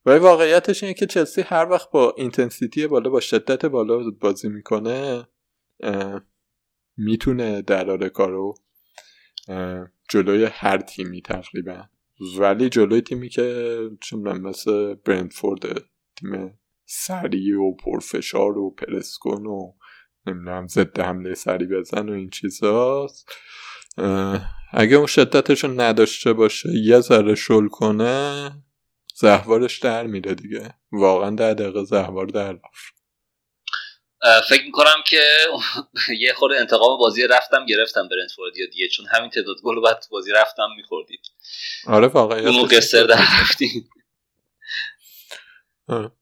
ولی واقعیتش اینه که چلسی هر وقت با اینتنسیتی بالا با شدت بالا بازی می‌کنه می‌تونه دراره کارو جلوی هر تیمی تقریبا. ولی جلوی تیمی که چون مثل برندفورد تیم سریع و پرفشار و پرسکون و نمی‌دونم ضد حمله سری بزن و این چیزاست اگه اون شدتش نداشته باشه یه ذره شل کنه زهوارش در میره دیگه. واقعا در دقیقه زهوار در رفت. فکر می‌کنم که یه خود انتقام بازی رفتم گرفتم برنتفورد یا دیگه چون همین تعداد گل بعد بازی رفتم میخوردید آره واقعا. اون قصر در رفتیم.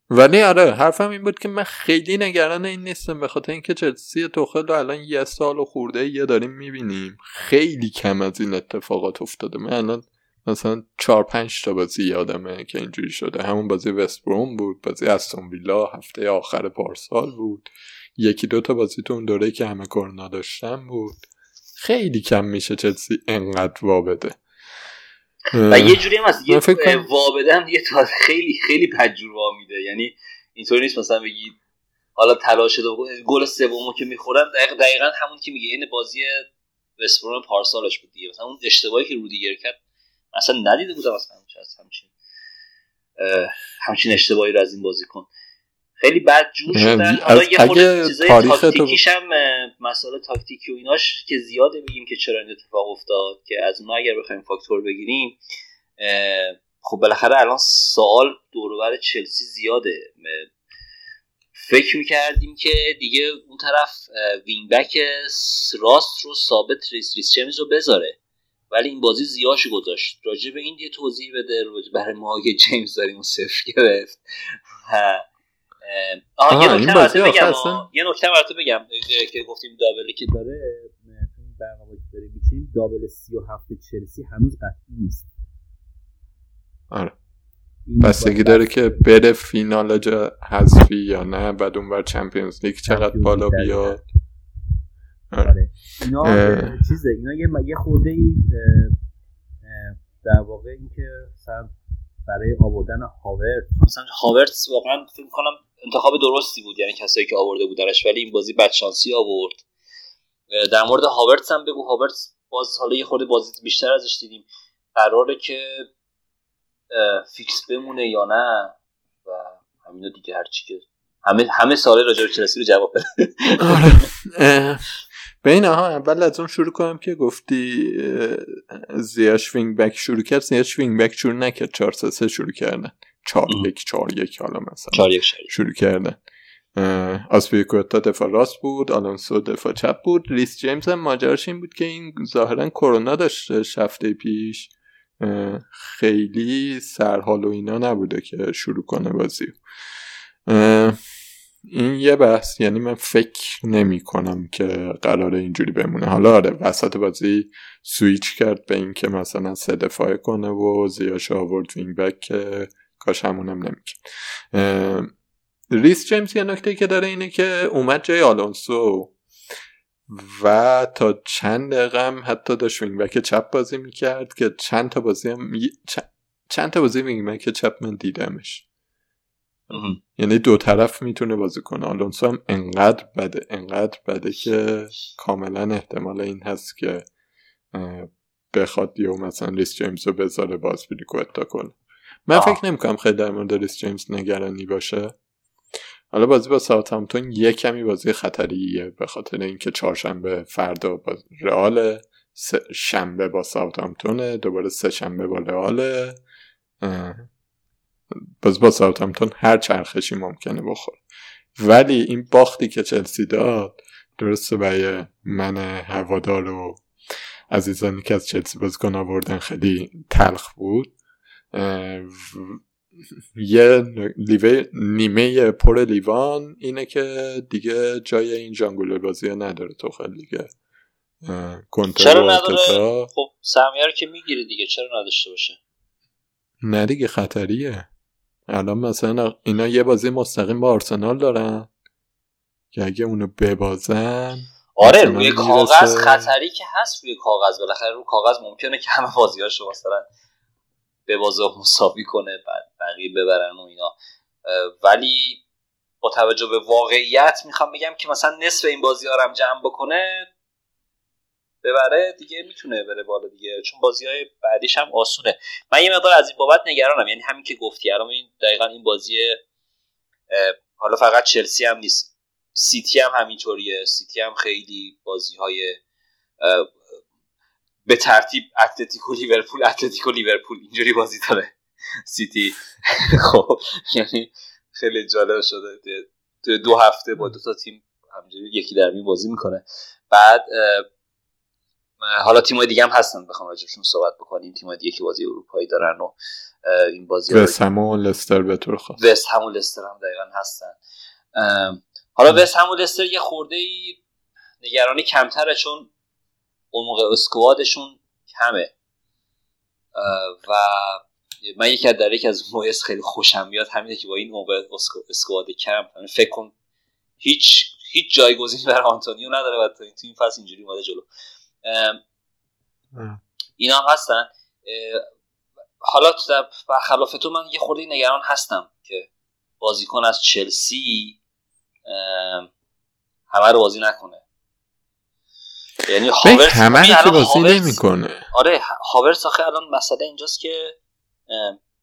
ولی آره حرفم این بود که من خیلی نگران این نیستم به خاطر اینکه چلسی توخل الان یه سال و خورده یه داریم می‌بینیم. خیلی کم از این اتفاقات افتاده. من الان مثلا چهار پنج تا بازی یادمه که اینجوری شده. همون بازی وست بروم بود بازی استون ویلا هفته آخر پارسال بود. یکی دو تا بازی تو اون دوره که همه کرونا داشتن بود. خیلی کم میشه چلسی انقدر وابده. و یه جوری هم هست یه وابده هم یه تا خیلی خیلی پجور میده. یعنی اینطوری نیست مثلا بگی حالا تلاش گل سومو که می‌خورن دقیقا, دقیقا همون که میگه این بازی وستبروم پارسالش بود دیگه. مثلا اون اشتباهی که رودیگر کرد اصلا ندیده بودم اصلا همچین همچین اشتباهی رو از این بازی کن. خیلی بد جور شدن. حالا یه خورده چیزای تاکتیکیش هم مسئله تاکتیکی و ایناش که زیاده میگیم که چرا این اتفاق افتاد که از ما اگر بخوایم فاکتور بگیریم خب بالاخره الان سوال دورور چلسی زیاده. فکر می‌کردیم که دیگه اون طرف wing back راست رو ثابت ریس ریس جیمز رو بذاره. ولی این بازی زیاش گذاشت. راجع به این یه توضیح بده برای ما که جیمز داریم صفر گرفت. آه یه نکته براتون بگم یه نکته براتون بگم. که گفتیم double ی که داره برنامه که داره میشیم double 37 چلسی هنوز قطعی نیست. آره. بستگی داره که بره فینال جا حذفی یا نه بعد اونور چمپیونز لیگ چقدر بالا بیاد. آره. آره. اینا چیزه. اینا یه یه خورده ای در واقع اینکه مثلا برای آوردن هاورت مثلا هاورت واقعا فکر کنم انتخاب درستی بود یعنی کسایی که آورده بودنش ولی این بازی بدشانسی آورد. در مورد هاورتس هم بگو. هاورتس باز حالا یه خورده بازی بیشتر ازش دیدیم. قراره که فیکس بمونه یا نه و همینو دیگه هرچی که همه همه سال راجع به چلسی رو جواب بده. آره. بین ها اول از اون شروع کنم که گفتی زیاش wing back شروع کرد. زیاش wing back شروع نکرد. 4 3 شروع کردن. 4 1 4 1 حالا مثلا 4 1 شروع کردن. آسپیلیکوئتا دفاع راست بود. آلونسو دفاع چپ بود. ریس جیمز هم ماجراش این بود که این ظاهرا کرونا داشته هفته پیش. خیلی سرحال و اینا نبوده که شروع کنه بازی. این یه بحث یعنی من فکر نمی کنم که قرار اینجوری بمونه. حالا آره وسط بازی سویچ کرد به اینکه مثلا سه دفاع کنه و زیاش آورد wing back که کاش همونم نمی‌کرد ریس جیمز یه نکته که داره اینه که اومد جای آلونسو و تا چند دقیقه حتی داشت wing back چپ بازی می‌کرد که چند تا بازی هم چند تا بازی wing back چپ من دیدمش. یعنی دو طرف می‌تونه بازی کنه. آلونسو هم انقدر بده انقدر بده که کاملا احتمال این هست که بخواد دیو مثلا ریس جیمز رو بذاره با آزپیلیکوئتا کنه. من فکر نمی‌کنم خیلی در مورد ریس جیمز نگرانی باشه. حالا بازی با ساوثهامپتون یه کمی بازی خطریه به خاطر اینکه چهارشنبه فردا با رئال شنبه با ساوثهامپتون دوباره سه شنبه با رئال. باز با ساوثهامپتون هر چرخشی ممکنه بخور ولی این باختی که چلسی داد درسته برای من هوادار و عزیزانی که از چلسی بازیکن آوردن خیلی تلخ بود. یه لیوه نیمه پر لیوان اینه که دیگه جای این جانگولر بازی نداره تو خیلی دیگه. چرا نداره؟ خب سهمیه رو که می‌گیره دیگه چرا نداشته باشه؟ نه دیگه خطریه. الان مثلا اینا یه بازی مستقیم با آرسنال دارن که اگه اونو ببازن آره روی کاغذ خطری که هست روی کاغذ بالاخره روی کاغذ ممکنه که همه بازیاشو مثلا به بازه مساوی کنه بعد بقیه ببرن و اینا. ولی با توجه به واقعیت می‌خوام بگم که مثلا نصف این بازی هم جمع بکنه ببره دیگه می‌تونه بره بالا دیگه. چون بازی های بعدیش هم آسونه. من یه مقدار از این بابت نگرانم. یعنی همین که گفتی. الان این دقیقا این بازی حالا فقط چلسی هم نیست. سیتی هم همینطوریه. سیتی هم خیلی بازی های به ترتیب اتلتیکو لیورپول اتلتیکو لیورپول اینجوری بازی داره. سیتی. خب یعنی خیلی جالب شده. تو دو هفته با دو تا تیم همینجوری یکی در بازی می‌کنه. بعد حالا تیمای دیگه هم هستن بخوام راجبشون صحبت بکنیم. تیمای دیگه که بازی اروپایی دارن و این بازی وست و لستر به طور خاص. وست و لستر هم دقیقا هستن. حالا وست و لستر یه خورده ای نگرانی کمتره چون اون موقع اسکوادشون کمه. و من یکی از در یکی از مویس خیلی خوشم میاد همینه که با این موقع اسکواد کم. یعنی فکر کن هیچ هیچ جایگزین برای آنتونیو نداره و تو این فصل اینجوری اومده جلو. اینا هستن. حالا برخلاف تو من یه خورده نگران هستم که بازیکن از چلسی همه رو بازی نکنه. یعنی هاورس همه که بازی نمی‌کنه. آره هاورس آخه الان مسئله اینجاست که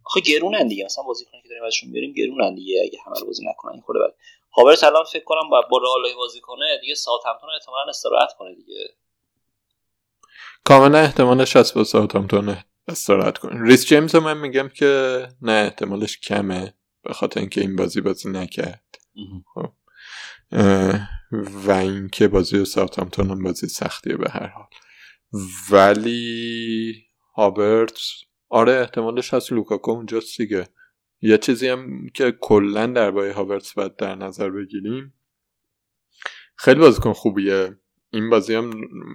آخه گرونن دیگه. مثلا بازیکنی که داریم ازشون بیاریم گرونن دیگه اگه همه رو بازی نکنن این خورده بعد هاورتز الان فکر کنم با رئال بازی کنه دیگه ساوثهمپتون احتمالاً استراحت کنه دیگه. کاملا احتمالش هست با ساوثهمپتون استراحت کنه ریس جیمز من میگم که نه احتمالش کمه. به خاطر اینکه این بازی بازی نکرد. خب. و اینکه بازی ساوثهامپتون هم بازی سختیه به هر حال. ولی هابرت آره احتمالش هست لوکاکو اونجاست دیگه. یه چیزی هم که کلا درباره هاورتس باید در نظر بگیریم. خیلی بازیکن خوبیه. این بازی هم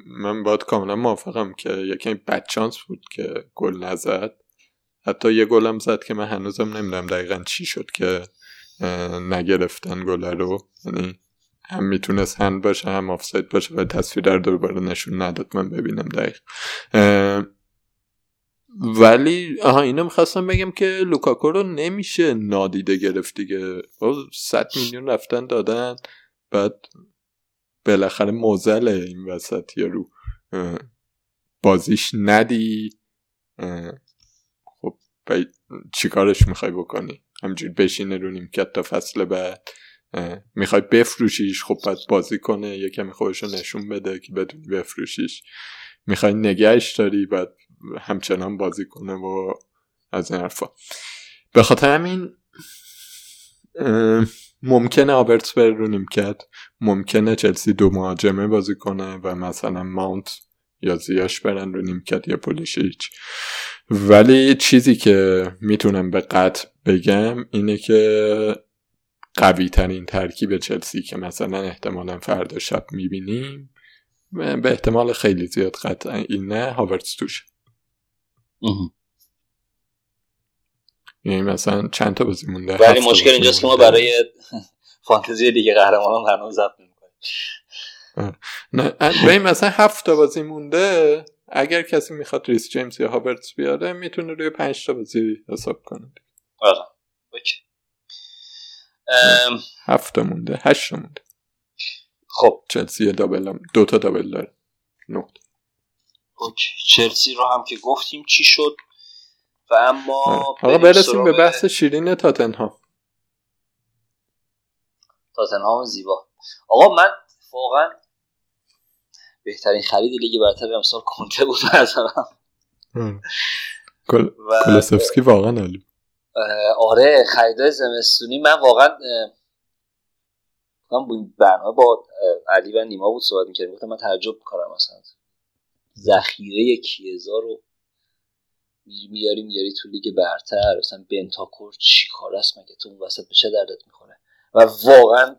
من باید کاملا موافقم که یکی بدچانس بود که گل نزد. حتی یه گلم زد که من هنوزم نمی‌دونم دقیقا چی شد که نگرفتن گل رو. یعنی هم می‌تونست هند باشه هم آفساید باشه و تصویر در دوباره نشون نداد. من ببینم دقیق. ولی آها اینو می‌خواستم بگم که لوکاکو رو نمیشه نادیده گرفت دیگه. 100 میلیون رفتن دادن بعد بالاخره موزله این وسط یا رو بازیش ندی. خب چیکارش می‌خوای بکنی؟ همجور بشینه رو نیمکت تا فصل بعد. می‌خوای بفروشیش خب باید بازی کنه یه کمی خودش نشون بده که بدونی بفروشیش. می‌خوای نگهش داری بعد همچنان بازی کنه و از این حرفا. به خاطر همین ممکنه آبرتس بر رو نیمکت ممکنه چلسی دو مهاجمه بازی کنه و مثلا ماونت یا زیاش برن رو نیمکت یا پولیشیچ. ولی چیزی که می‌تونم به قطع بگم اینه که قوی ترین ترکیب چلسی که مثلا احتمالا فردا شب می‌بینیم به احتمال خیلی زیاد قطعا این نه هاورتس توش یعنی مثلا چند تا بازی مونده؟ ولی مشکل اینجاست که ما برای فانتزی دیگه قهرمانان قرار ضبط نه ببین مثلا هفت تا بازی مونده اگر کسی می‌خواد ریس جیمز یا هاورتس بیاره می‌تونه روی پنج تا بازی حساب کنه. آره ام، هفت مونده هشت مونده. خب. چلسی دابل هم دو تا دابل داره. نقطه اوکی. چلسی رو هم که گفتیم چی شد؟ و اما آقا برسیم به بحث شیرین تاتنهام. تاتنهام زیبا. آقا من واقعا بهترین خرید لیگ برتر امسال کنته بود کل و کولوسفسکی واقعا عالی آره خریدای زمستونی. من واقعا من برنامه با علی و نیما بود صحبت می‌کردیم. گفتم من تعجب می‌کنم مثلا ذخیره کیزا رو میاری میاری تو لیگ برتر. مثلا بنتاکور چی کار است؟ مگه تو اون وسط به چه دردت می‌خوره؟ و واقعا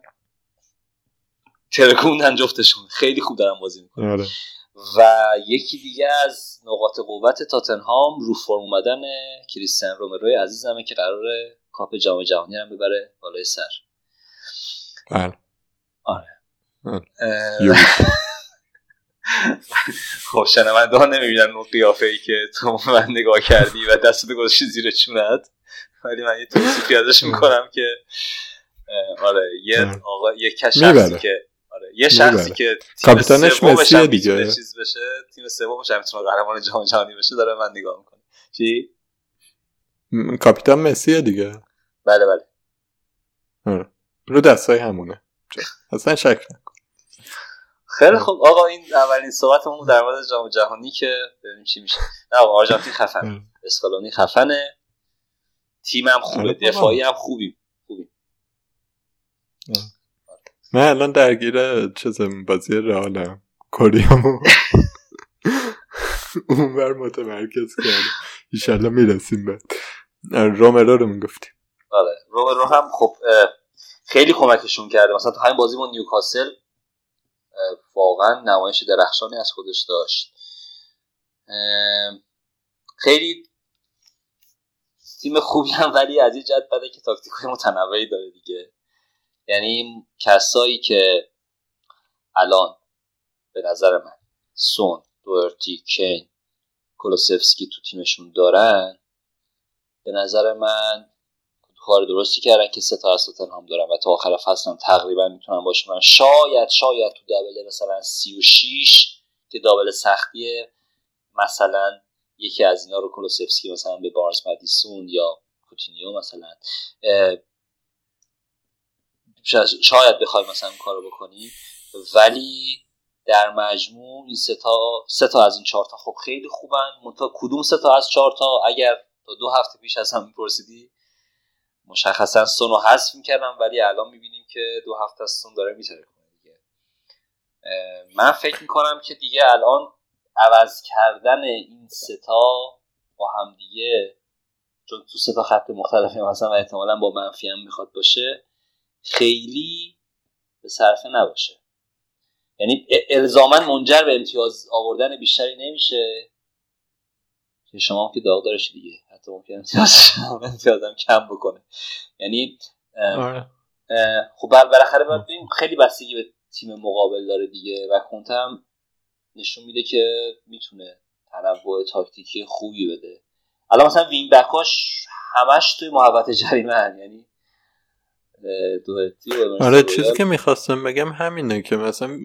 ترکوندن جفتشون خیلی خوب دارن بازی می‌کنن. آره. و یکی دیگه از نقاط قوت تاتنهام رو فرم اومدن کریستیان رومروی عزیزمه که قراره کاپ جام جهانی هم ببره بالای سر. بله. اه، یو. خب شنونده ها نمی‌بینن اون قیافه ای که تو به من نگاه کردی و دستتو گذاشتی زیر چونت ولی من یه توصیفی ازش می‌کنم که آره یه. آقا یه. شخصی که آره یه شخصی می‌بره. که کاپیتانش هم دیگه. چیز بشه تیم سومش هم می‌تونه قهرمان جام جهانی بشه داره من نگاه می‌کنه چی م- کاپیتان مسیه دیگه بله بله آره. رو دستای همونه اصلا شک نکن خیلی خوب. آقا این اولین صحبتمون در مورد جام جهانی که ببینیم چی میشه. نه آقا آرژانتین خفن. اسکالونی خفنه. تیمم خوبه. دفاعی هم خوبیم. خوبیم. من الان درگیر چیزم بازی رئالم. کوریامو اونور متمرکز کردم. ایشالله می‌رسیم به. رومرو رو می‌گفتیم. آره. رومرو هم خب خیلی کمکشون کرده. مثلا تو همین بازی با نیوکاسل واقعا نمایش درخشانی از خودش داشت. خیلی تیم خوبی هم ولی از این جهت بده که تاکتیک متنوعی داره دیگه. یعنی کسایی که الان به نظر من سون دورتی کین کولوسفسکی تو تیمشون دارن به نظر من کار درستی کردن که سه تا از تاتنهام دارن و تا آخر فصل هم تقریبا می‌تونن باشه. من شاید شاید تو دبل مثلا 36 که دابل سختیه مثلا یکی از اینا رو کولوسفسکی مثلا به بارز مدیسون یا کوتینیو مثلا شاید- شاید بخوای مثلا این کارو بکنی. ولی در مجموع این سه تا سه تا از این چهار تا خب خیلی خوبن. منتها کدوم سه تا از چهار تا؟ اگر دو هفته پیش از هم میپرسیدی مشخصا سون رو حذف می‌کردم ولی الان می‌بینیم که دو هفته از سون داره میتره دیگه. من فکر می‌کنم که دیگه الان عوض کردن این سه تا با هم دیگه چون تو سه تا خط مختلفی مثلا و احتمالا با منفی هم می‌خواد باشه خیلی به صرفه نباشه. یعنی الزاما منجر به امتیاز آوردن بیشتری نمیشه. که شما که داغدارش دیگه. حتی ممکن امتیاز امتیازم کم بکنه یعنی آره خب بالاخره باید ببینیم خیلی بستگی به تیم مقابل داره دیگه و کنته هم نشون میده که می‌تونه تنوع تاکتیکی خوبی بده الان مثلا وین بکاش همش توی محوطه جریمه. یعنی آره. چیزی که می‌خواستم بگم همینه که مثلا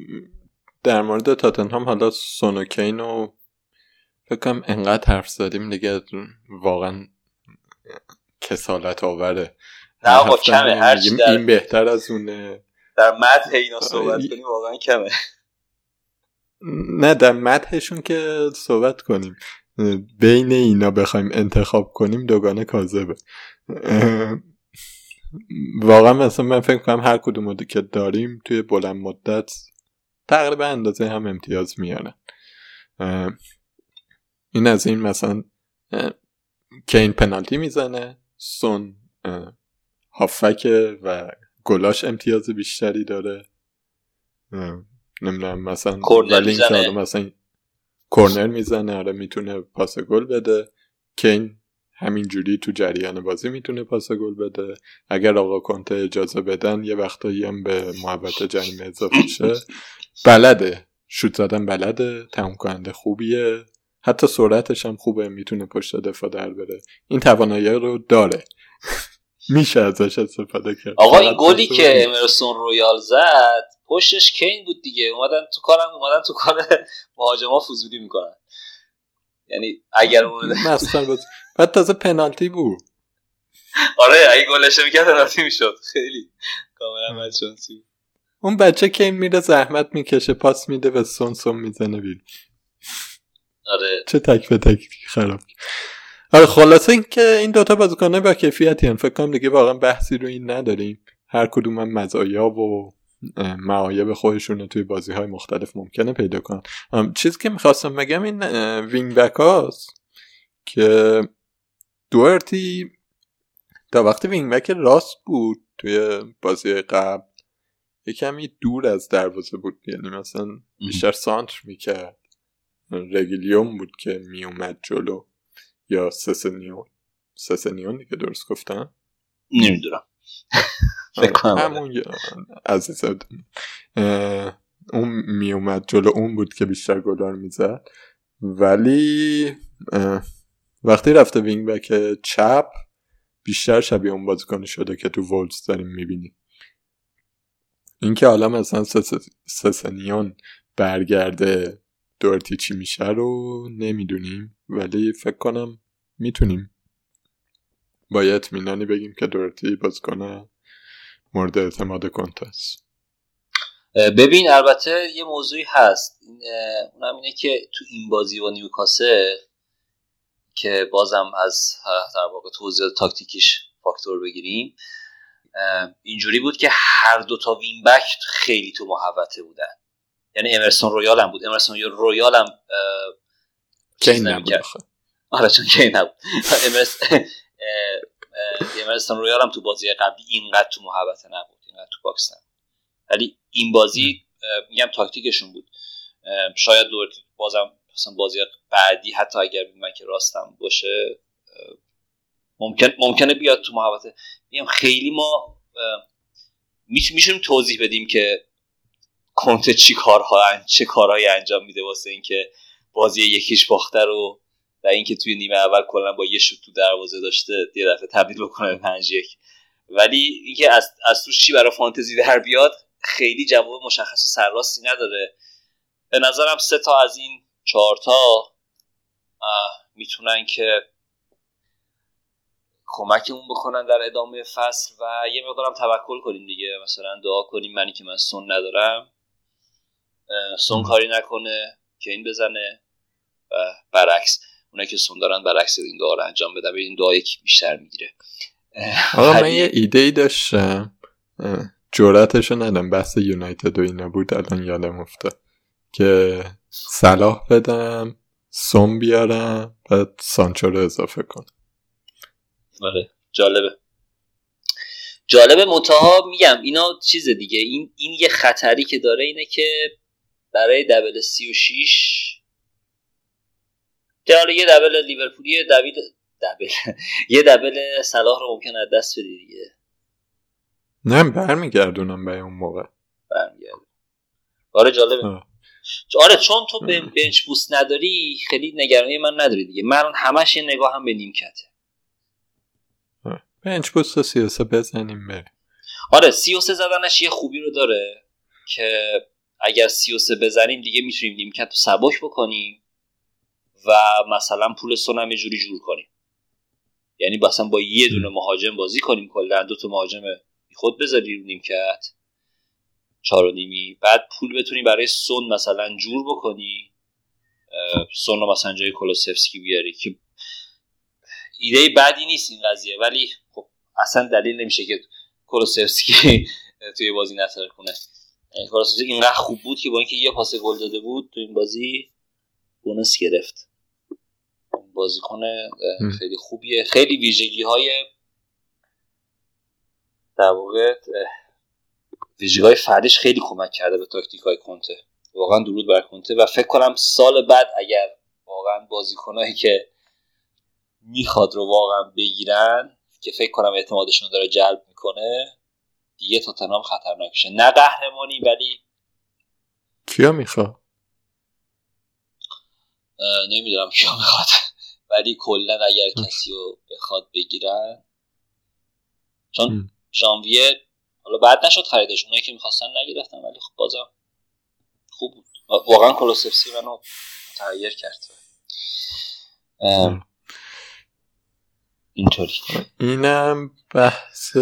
در مورد تاتنهام حالا سون و کین و فکر کنم انقدر حرف زدیم دیگه واقعا کسالت آوره نه آقا کمه. هر چی در- این بهتر از اونه در مدح اینا صحبت آره. کنی واقعا کمه نه در مدحشون که صحبت کنیم بین اینا بخوایم انتخاب کنیم دوگانه کاذبه واقعا مثلا من فکر کنم هر کدوم رو که داریم توی بلند مدت تقریبا اندازه هم امتیاز میارن این از این مثلا کین پنالتی می‌زنه سون هافکه و گلاش امتیاز بیشتری داره. نمی‌دونم مثلا کورنر ولی مثلا کورنر می‌زنه آره می‌تونه پاس گل بده. کین همینجوری تو جریان بازی می‌تونه پاس گل بده. اگر آقا کنته اجازه بدن یه وقتایی هم به محبت جریمه اضافه شه. بلده. شوت زدن بلده. تموم کننده خوبیه. حتی سرعتش هم خوبه می‌تونه پشت دفاع در بره. این توانایی رو داره. میشه ازش استفاده کرد. آقا این گلی که امرسون رویال زد پشتش کین بود دیگه. اومدن تو کارم اومدن تو کار مهاجما فضولی می‌کنن. یعنی اگر اون بعد تازه پنالتی بود. آره اگه گلش می‌کرد پنالتی می‌شد. خیلی کاملا بدشانسی اون بچه کین میره زحمت می‌کشه پاس میده و سون سون می‌زنه بیرون. آره. چه تک به تک. خراب آره خلاصه این که این دوتا بازیکنه با کیفیتی هم فکر کنم دیگه واقعا بحثی رو این نداریم. هر کدوم هم مزایا و معایب خودشون رو توی بازی های مختلف ممکنه پیدا کنن. چیزی که می‌خواستم بگم این wing back هاست که دوهرتی تا وقتی wing back راست بود توی بازی قبل یه کمی دور از دروازه بود. یعنی مثلا بیشتر سانتر می‌کرد. رگیلون بود که میومد جلو. یا سسنیون سسنیون دیگه درست گفتم؟ نمی‌دونم. آره، همون عزیز اون میومد جلو اون بود که بیشتر گلار می‌زد. ولی وقتی رفته wing back چپ بیشتر شبیه اون بازیکنی شده که تو وولز داریم می‌بینیم اینکه حالا مثلا سسنیون برگرده دورتی چی میشه رو نمی‌دونیم ولی فکر کنم می‌تونیم. با یه اطمینانی بگیم که دورتی کنه مورد اعتماد کنت است. ببین البته یه موضوعی هست. اونم اینه که تو این بازی با نیوکاسل که بازم از در واقع توضیح تاکتیکیش فاکتور بگیریم اینجوری بود که هر دو تا wing back خیلی تو محوطه بودن. یعنی امرسون رویال هم بود امرسون رویال هم کین نبود آره چون کین نبود. امرسون رویال هم تو بازی قبلی اینقدر تو محوطه نبود. اینقدر تو box نبود. ولی این بازی میگم تاکتیکشون بود. شاید دور بازم مثلا بازی بعدی حتی اگر من که راستم باشه ممکن ممکنه بیاد تو محوطه. میگم خیلی ما می‌تونیم توضیح بدیم که کنته چی کارها چه کارهایی انجام میده واسه اینکه بازی یکیش باخته رو و اینکه توی نیمه اول کلا با یه شوت تو دروازه داشته یه دفعه تبدیل بکنه به 5 یک. ولی اینکه از از توش چی برای فانتزی در بیاد خیلی جواب مشخص و سرراستی نداره. به نظرم سه تا از این چهار تا می‌تونن که کمکمون بکنن در ادامه فصل و یه مقدارم توکل کنیم دیگه. مثلا دعا کنیم منی که من سن ندارم. سون کاری نکنه که این بزنه و برعکس اونایی که سون دارن برعکس این دعا رو انجام بدن این دعا یکی بیشتر می‌گیره. آقا من یه ایده ای داشتم جورتش رو ندم بحث یونایتد و اینا بود الان یادم افتاد. که صلاح بدم سون بیارم بعد سانچو رو اضافه کنم. آره جالبه. جالبه منتها میگم اینا چیز دیگه. این این یه خطری که داره اینه که برای دبل سی و شیش. حالا یه دبل لیورپولی دبل دبل یه دبل صلاح رو ممکن از دست بدی دیگه. نه برمیگردونم به اون موقع. برمیگردون آره جالبه. آره چون تو به بنچ بوست نداری خیلی نگرانی من نداری دیگه. من همش یه نگاه هم به نیمکته. بنچ بوست و سیاسه بزنیم بریم. آره سیاسه زدنش یه خوبی رو داره که اگر سیاسه بزنیم دیگه می‌تونیم نیمکت رو سبک بکنیم و مثلا پول سونم یه جوری جور کنیم. یعنی مثلا با یه دونه مهاجم بازی کنیم کلا. دو تا مهاجم خود بذاری رو نیمکت. چهار و نیمی. بعد پول بتونی برای سون مثلا جور بکنی. سون رو مثلا جای کلوسفسکی بیاری که ایده بعدی نیست این قضیه. ولی خب اصلا دلیل نمیشه که کلوسفسکی توی بازی نتر کنه کلوسفسکی اینقدر خوب بود که با اینکه یه پاس گل داده بود تو این بازی بونس گرفت. بازیکن خیلی خوبیه. خیلی ویژگی های در واقع ویژگی های فردش خیلی کمک کرده به تاکتیک های کنته. واقعا درود بر کنته و فکر کنم سال بعد اگر واقعا بازیکنایی که می‌خواد رو واقعا بگیرن که فکر کنم اعتمادشون داره جلب می‌کنه دیگه تاتنهام خطرناک میشه نه قهرمانی ولی کیا می‌خواد؟ نمی‌دونم کیا می‌خواد. ولی کلا اگر کسی رو بخواد بگیرن. چون ژانویه حالا بعد نشد خریدش. اونایی که می‌خواستن نگرفتن ولی خب بازم خوب بود. واقعا کلوسفسی منو تغییر کرد. اینطوری. اینم بحث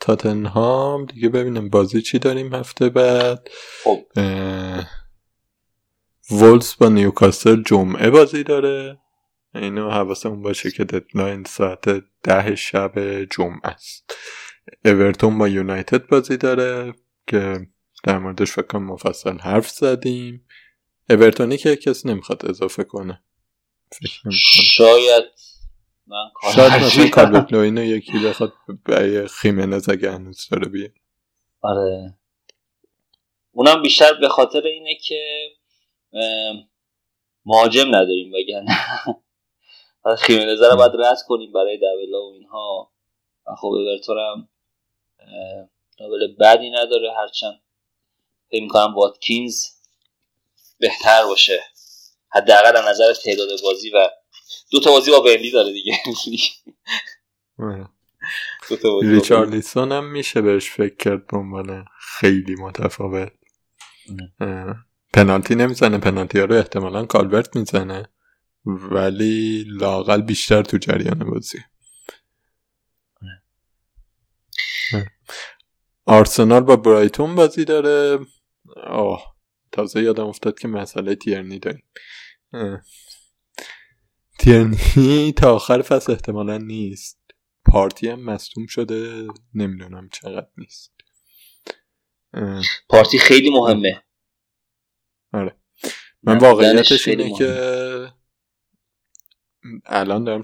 تاتنهام. دیگه ببینم بازی چی داریم هفته بعد. خب. وولز با نیوکاسل جمعه بازی داره. اینو حواسمون باشه که ددلاین ساعت ده شب جمعه است. اورتون با یونایتد بازی داره که در موردش فکر کنم مفصل حرف زدیم. اورتونی که کسی نمی‌خواد اضافه کنه. شاید من شاید مثلا کالوت لوینو یکی بخواد برای خیمنز اگه هنوز داره بیه. آره. اونم بیشتر به خاطر اینه که مهاجم نداریم بگن خیمنز رو باید رد کنیم برای دولا و اینها. و خب اورتون هم دابل بدی نداره. هرچند فکر می‌کنم واتکینز بهتر باشه. حداقل از نظر تعداد بازی و دو تا بازی با برلی داره دیگه. ریچارلیسون هم میشه بهش فکر کرد به خیلی متفاوت. پنالتی نمی‌زنه پنالتی ها رو احتمالا کالورت می‌زنه. ولی لاقل بیشتر تو جریان بازی. آرسنال با برایتون بازی داره. آه. تازه یادم افتاد که مسئله تیرنی داریم. تیرنی تا آخر فصل احتمالا نیست. پارتی هم مصدوم شده نمی‌دونم چقدر نیست. پارتی خیلی مهمه. آره. من واقعیتش اینه که الان دارم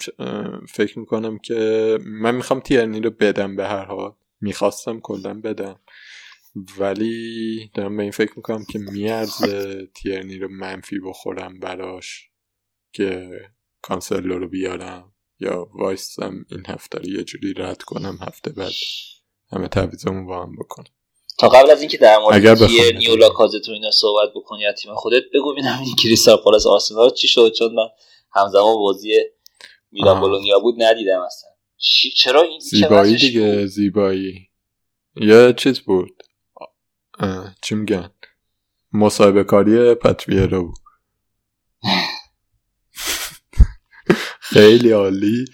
فکر می‌کنم که من می‌خوام تیرنی رو بدم به هر حال. می‌خواستم کلا بدم. ولی دارم به این فکر می‌کنم که میارزه تیرنی رو منفی بخورم براش که کانسلو رو بیارم یا وایستم این هفته رو یه جوری رد کنم هفته بعد همه تعویزمون با هم بکنم. تا قبل از اینکه در مورد تیرنی و لاکازت اینا صحبت بکنی یا تیم خودت بگو ببینم این کریستال پالاس آرسنال چی شد؟ چون من همزمان بازی میلان بولونیا بود ندیدم اصلا. چرا این زیبایی دیگه زیبایی. یه چیز بود. چی میگن؟ مصاحبه کاری پتویرو خیلی عالی.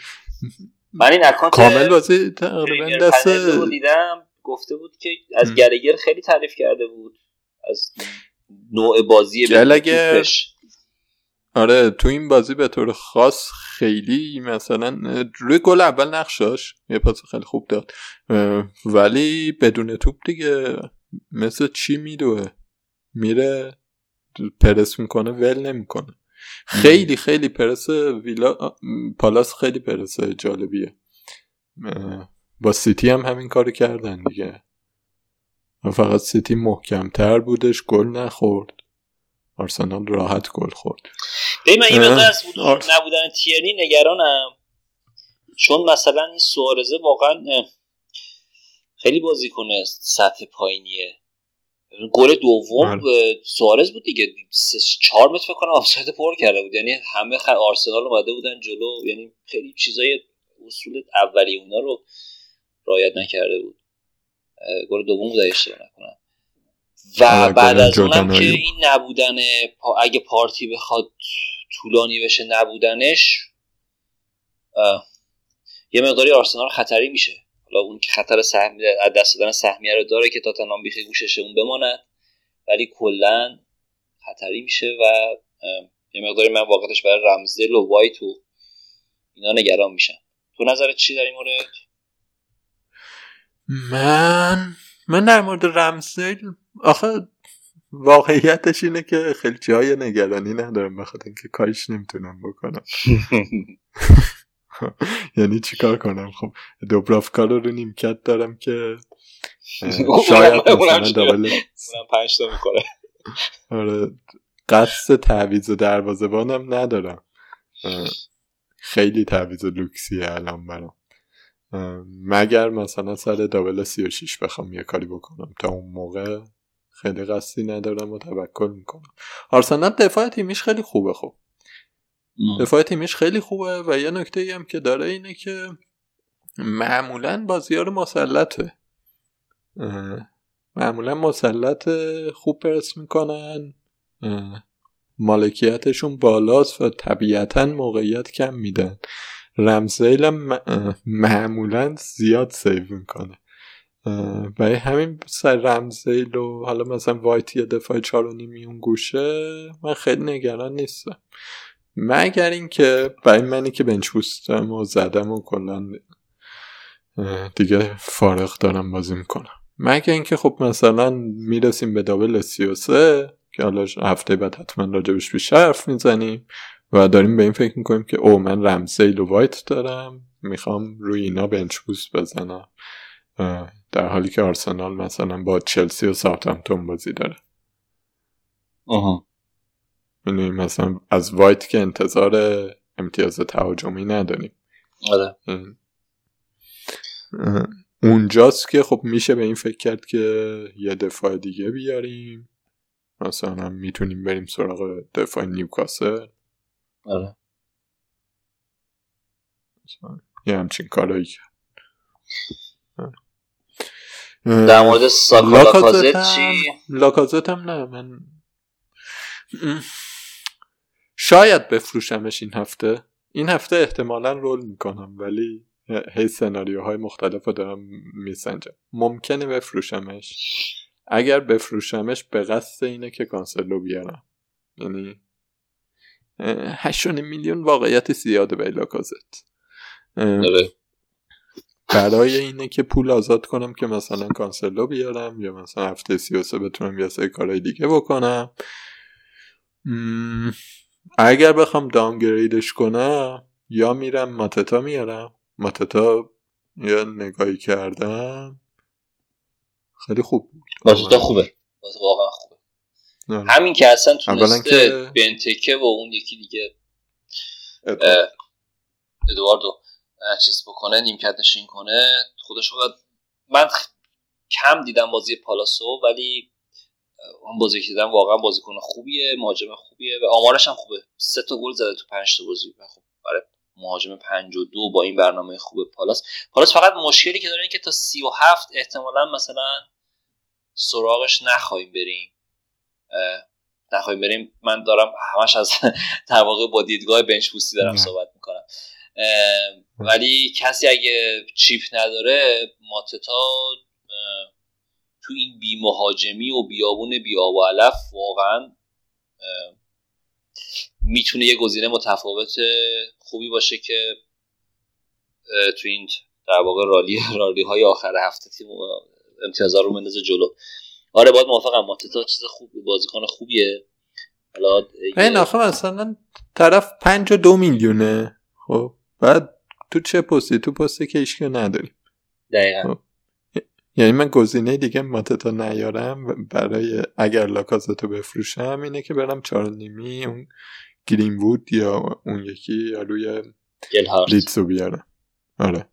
من این اکانت کامل بازی تقریبا دست دیدم. گفته بود که از گرگر خیلی تعریف کرده بود. از نوع بازی گلگر آره تو این بازی به طور خاص خیلی مثلا روی گل اول نقشاش یه پاس خیلی خوب داد. ولی بدون توپ دیگه مثل چی میدوه؟ میره پرس می‌کنه ول نمی‌کنه. خیلی خیلی پرس ویلا پالاس خیلی پرس جالبیه. با سیتی هم همین کارو کردن دیگه. فقط سیتی محکمتر بودش گل نخورد. آرسنال راحت گل خورد. به من این از نبودن تیرنی نگرانم. چون مثلا این سوارزه واقعا خیلی بازیکن سطح پایینیه. گل دوم بله. سوارز بود دیگه. چهار متر فکر کنم آفساید پر کرده بود. یعنی همه خ... آرسنال اومده بودن جلو. یعنی خیلی چیزای اصول اولی اونا رو رعایت نکرده بود. گل دوم بود اشتباه نکنم. و بعد از اونم که این نبودن اگه پارتی بخواد طولانی بشه نبودنش یه مقداری آرسنال خطری میشه. حالا اون که خطر سهم از دست دادن سهمیه رو داره که تاتنهام بیخی گوشش اون بماند. ولی کلا خطری میشه و یه مقداری من واقعتش برای رمزدل و وایت و اینا نگران میشن تو نظرت چی در این مورد؟ من من در مورد رمزدل آخه واقعیتش اینه که خیلی جای نگرانی ندارم بخاطر اینکه کارش نمی‌تونم بکنم. یعنی چیکار کنم؟ خب دوبرافکا رو رو نیمکت دارم که شاید مثلا دابل پنج تا می‌کنه آره قصد تعویز و دروازبانم ندارم. خیلی تعویز لوکسیه الان برام. مگر مثلا سر دابل سی و شیش بخوام یه کاری بکنم؟ تا اون موقع خیلی قصدی ندارم و توکل می‌کنم. آرسنال دفاع تیمیش خیلی خوبه خب. دفاع تیمیش خیلی خوبه و یه نکته هم که داره اینه که معمولا بازی ها رو مسلطه. معمولا مسلط خوب پرس می‌کنن. مالکیتشون بالاست و طبیعتا موقعیت کم میدن. رمزدیل معمولا زیاد save می‌کنه. و همین سر رمزدیل و حالا مثلا وایت یا دفاع چار و نیمی اون گوشه من خیلی نگران نیستم. مگر اینکه برای منی که bench boost م و زدم و کلا دیگه فارغ دارم بازی می‌کنم. مگر اینکه خب مثلا می‌رسیم به double 33 که حالا هفته بعد حتما راجبش بیشتر حرف می‌زنیم و داریم به این فکر می‌کنیم که او من رمزیل و وایت دارم می‌خوام روی اینا بنچ بوست بزنم در حالی که آرسنال مثلا با چلسی و ساوثهمپتون بازی داره. آها. یعنی مثلا از وایت که انتظار امتیاز تهاجمی نداریم. آره. اونجاست که خب میشه به این فکر کرد که یه دفاع دیگه بیاریم. مثلا می‌تونیم بریم سراغ دفاع نیوکاسل. آره. یه همچین کارایی کرد در مورد ساکا لاکازت چی؟ لاکازت هم نه من شاید بفروشمش این هفته. این هفته احتمالا رول می‌کنم ولی هی سناریوهای مختلف رو دارم میسنجم. ممکنه بفروشمش. اگر بفروشمش به قصد اینه که کانسلو بیارم. یعنی هشتون میلیون واقعیت زیاده به لاکازت برای اینه که پول آزاد کنم که مثلا کانسلو بیارم یا مثلا هفته سی و سه بتونم یه سری کارهای دیگه بکنم. اگر بخوام downgrade ش کنم یا میرم ماتتا میارم. ماتتا یا نگاهی کردم. خیلی خوب بود. ماتتا خوبه. واقعا خوبه. آره. همین که اصلا تونسته که- بنتکه و اون یکی دیگه ادواردو اه، چیز بکنه نیمکت نشین کنه خودش من خ- کم دیدم بازی پالاسو ولی اون بازی که دیدم واقعا بازیکن خوبیه مهاجم خوبیه و آمارش هم خوبه. سه تا گل زده تو پنج تا بازی. و خب برای مهاجم پنج و دو با این برنامه خوب پالاس. پالاس فقط مشکلی که داره اینه که تا سی و هفت احتمالا مثلا سراغش نخواهیم بریم. اه، نخواهیم بریم. من دارم همش از در واقع با دیدگاه بنچ بوستی دارم. صحبت می‌کنم. ولی کسی اگه چیپ نداره ماتتا تو این بی مهاجمی و بیابون بی و علف واقعا می‌تونه یه گزینه متفاوت خوبی باشه که تو این در واقع رالی رالی های آخر هفته تیم امتیازها رو مندازه جلو. آره باید موافقم. ماتتا چیز خوب بازیکن خوبیه. حالا این آخه مثلا طرف پنج و دو میلیونه. خب بعد تو چه پستی؟ تو پستی که ایشکی نداریم. دقیقا. یعنی من گزینه دیگه ماتتا نیارم برای اگر لاکازتو بفروشم اینه که برم چهار و نیمی اون گرین وود یا اون یکی یا روی لیتسو بیارم. آره.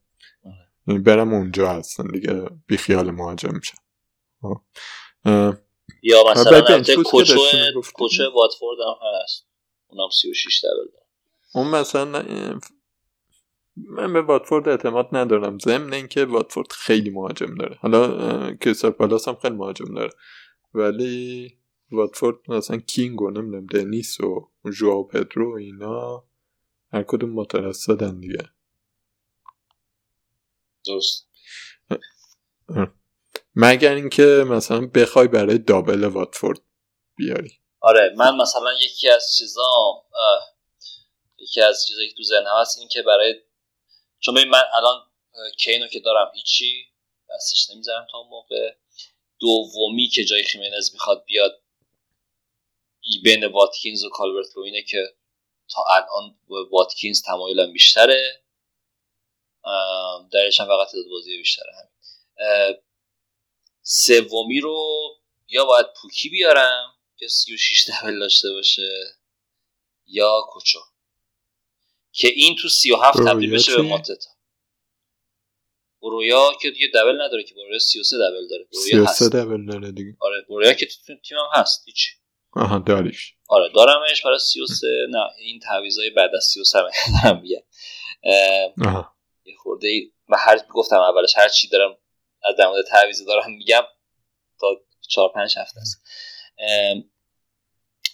آره. یعنی برم اونجا هستن دیگه بیخیال مهاجم میشم. خب. یا مثلا می‌گفتی. کوچو واتفورد هم هست. اونم 36 دبل داره اون مثلا من به واتفورد اعتماد ندارم. ضمن اینکه واتفورد خیلی مهاجم داره. حالا کریستال پالاس هم خیلی مهاجم داره. ولی واتفورد مثلا کینگ و نمی‌دونم دنیس و ژواو پدرو و اینا هر کدوم مترصدن دیگه. درست. مگر اینکه مثلا بخوای برای دابل واتفورد بیاری. آره من مثلا یکی از چیزا اه، یکی از چیزایی که تو ذهنم هست این که برای چون ببین من الان کینو که دارم هیچی دستش نمی‌ذارم تا اون موقع. دومی که جای خیمنز می‌خواد بیاد ای بین واتکینز و کالورت لوینه که تا الان واتکینز تمایلم بیشتره. درش هم فقط بازی بیشتره اه، سومی رو یا باید پوکی بیارم که 36 دبل داشته باشه یا کوچو. که این تو 37 تبدیل بشه به؟ ماتتا. برویا که دیگه دبل نداره که برویا 33 دبل داره. برویا 33 هست. دبل داره دیگه. آره برویا که تو تیمم هست هیچ آها داریش. آره دارمش برای 33 نه این تعویضای بعد از 33 هم دارم میگم یه خورده ای. من هر گفتم اولش هر چی دارم از در مورد تعویض دارم میگم تا چهار پنج هفته است.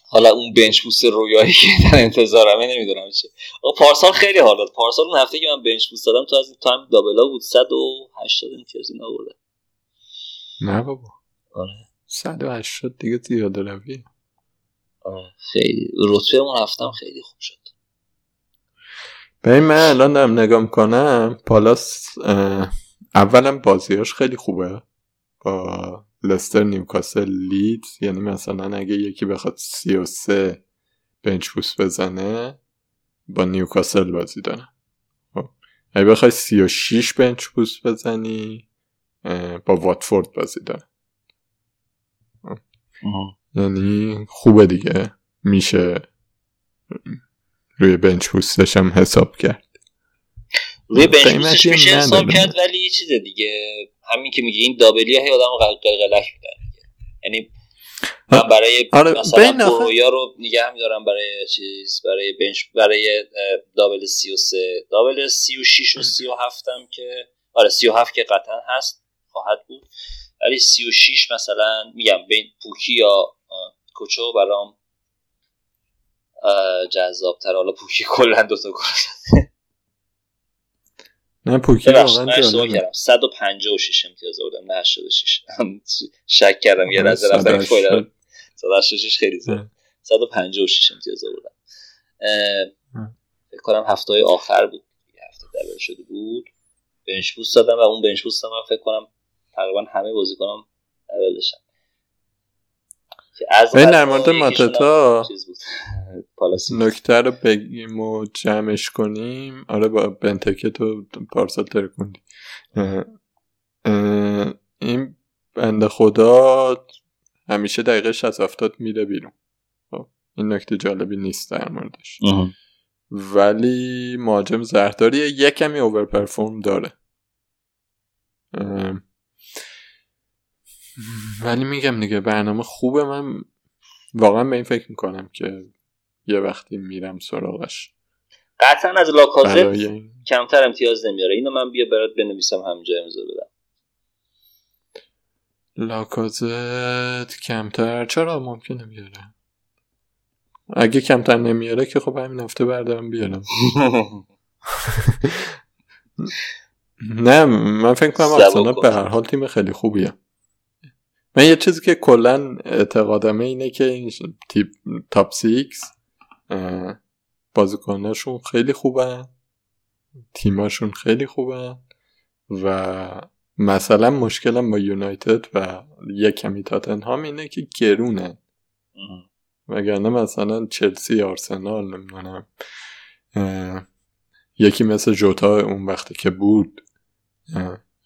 حالا اون بنچ بوست رویایی که در انتظارمه نمی‌دونم چه پارسال خیلی حال داد. پارسال اون هفته که من bench boost دادم تو از این تایم double ا بود. 180 امتیاز این آورده. نه بابا. آره. 180 دیگه زیاده روی آره. خیلی. رتبه اون هفتم خیلی خوب شد. ببین من الان دارم نگاه می‌کنم. پالاس اولا بازیاش خیلی خوبه. با لستر نیوکاسل لیدز. یعنی مثلا اگه یکی بخواد 33 بنچ بوست بزنه با نیوکاسل بازی داره. خب. اگه بخوای 36 بنچ بوست بزنی با واتفورد بازی داره. یعنی خوبه دیگه. میشه روی بنچ بوستش هم حساب کرد. روی بنچ بوستش میشه حساب کرد ولی یه چیز دیگه. همین که میگه این دابلی های آدم قلقلک میدن یعنی من برای آره مثلا برویا رو نگه میدارم برای چیز برای بنچ برای دابل 33 دابل 36 و 37 هم که آره 37 که قطعا هست خواهد بود. ولی 36 مثلا میگم بین پوکی یا کوچو برام جذاب تر حالا پوکی کلا دو تا گل نه پوکی واقعا جالبه. 156 امتیاز آوردم نه 86 شک کردم یه لحظه رفتم فایل 186 خیلی زیاد. 156 امتیاز آوردم. فکر کنم هفته های آخر بود. یه هفته دبل شده بود. بنچ بوست دادم و اون بنچ بوست من فکر کنم تقریبا همه بازیکنام دبل داشتن. به در مورد ماتتا نکته رو بگیم و جمعش کنیم. آره با بنتکه تو پارسال ترکوندی این بند خدا همیشه دقیقه 60 افتاد میره بیرون. خب، این نکته جالبی نیست در موردش. ولی مهاجم زهرداری یک کمی اوور پرفورم داره ولی میگم دیگه برنامه خوبه. من واقعا به این فکر می‌کنم که یه وقتی میرم سراغش. قطعا از لاکازت کمتر امتیاز نمیاره. اینو من بیا برات بنویسم همینجا امضا بدم. لاکازت کمتر؟ چرا؟ ممکنه بیاره. اگه کمتر نمیاره که خب همین هفته بردارم بیارم. نه من فکر کنم آرسنال به هر حال تیم خیلی خوبیه. من یه چیزی که کلا اعتقادمه اینه که این تیپ تاپ سیکس بازیکناشون خیلی خوبن تیماشون خیلی خوبن و مثلا مشکلم با یونایتد و یک کمی تاتنهام اینه که گرونه وگرنه مثلا چلسی آرسنال نمی‌دونم یکی مثل جوتا اون وقتی که بود.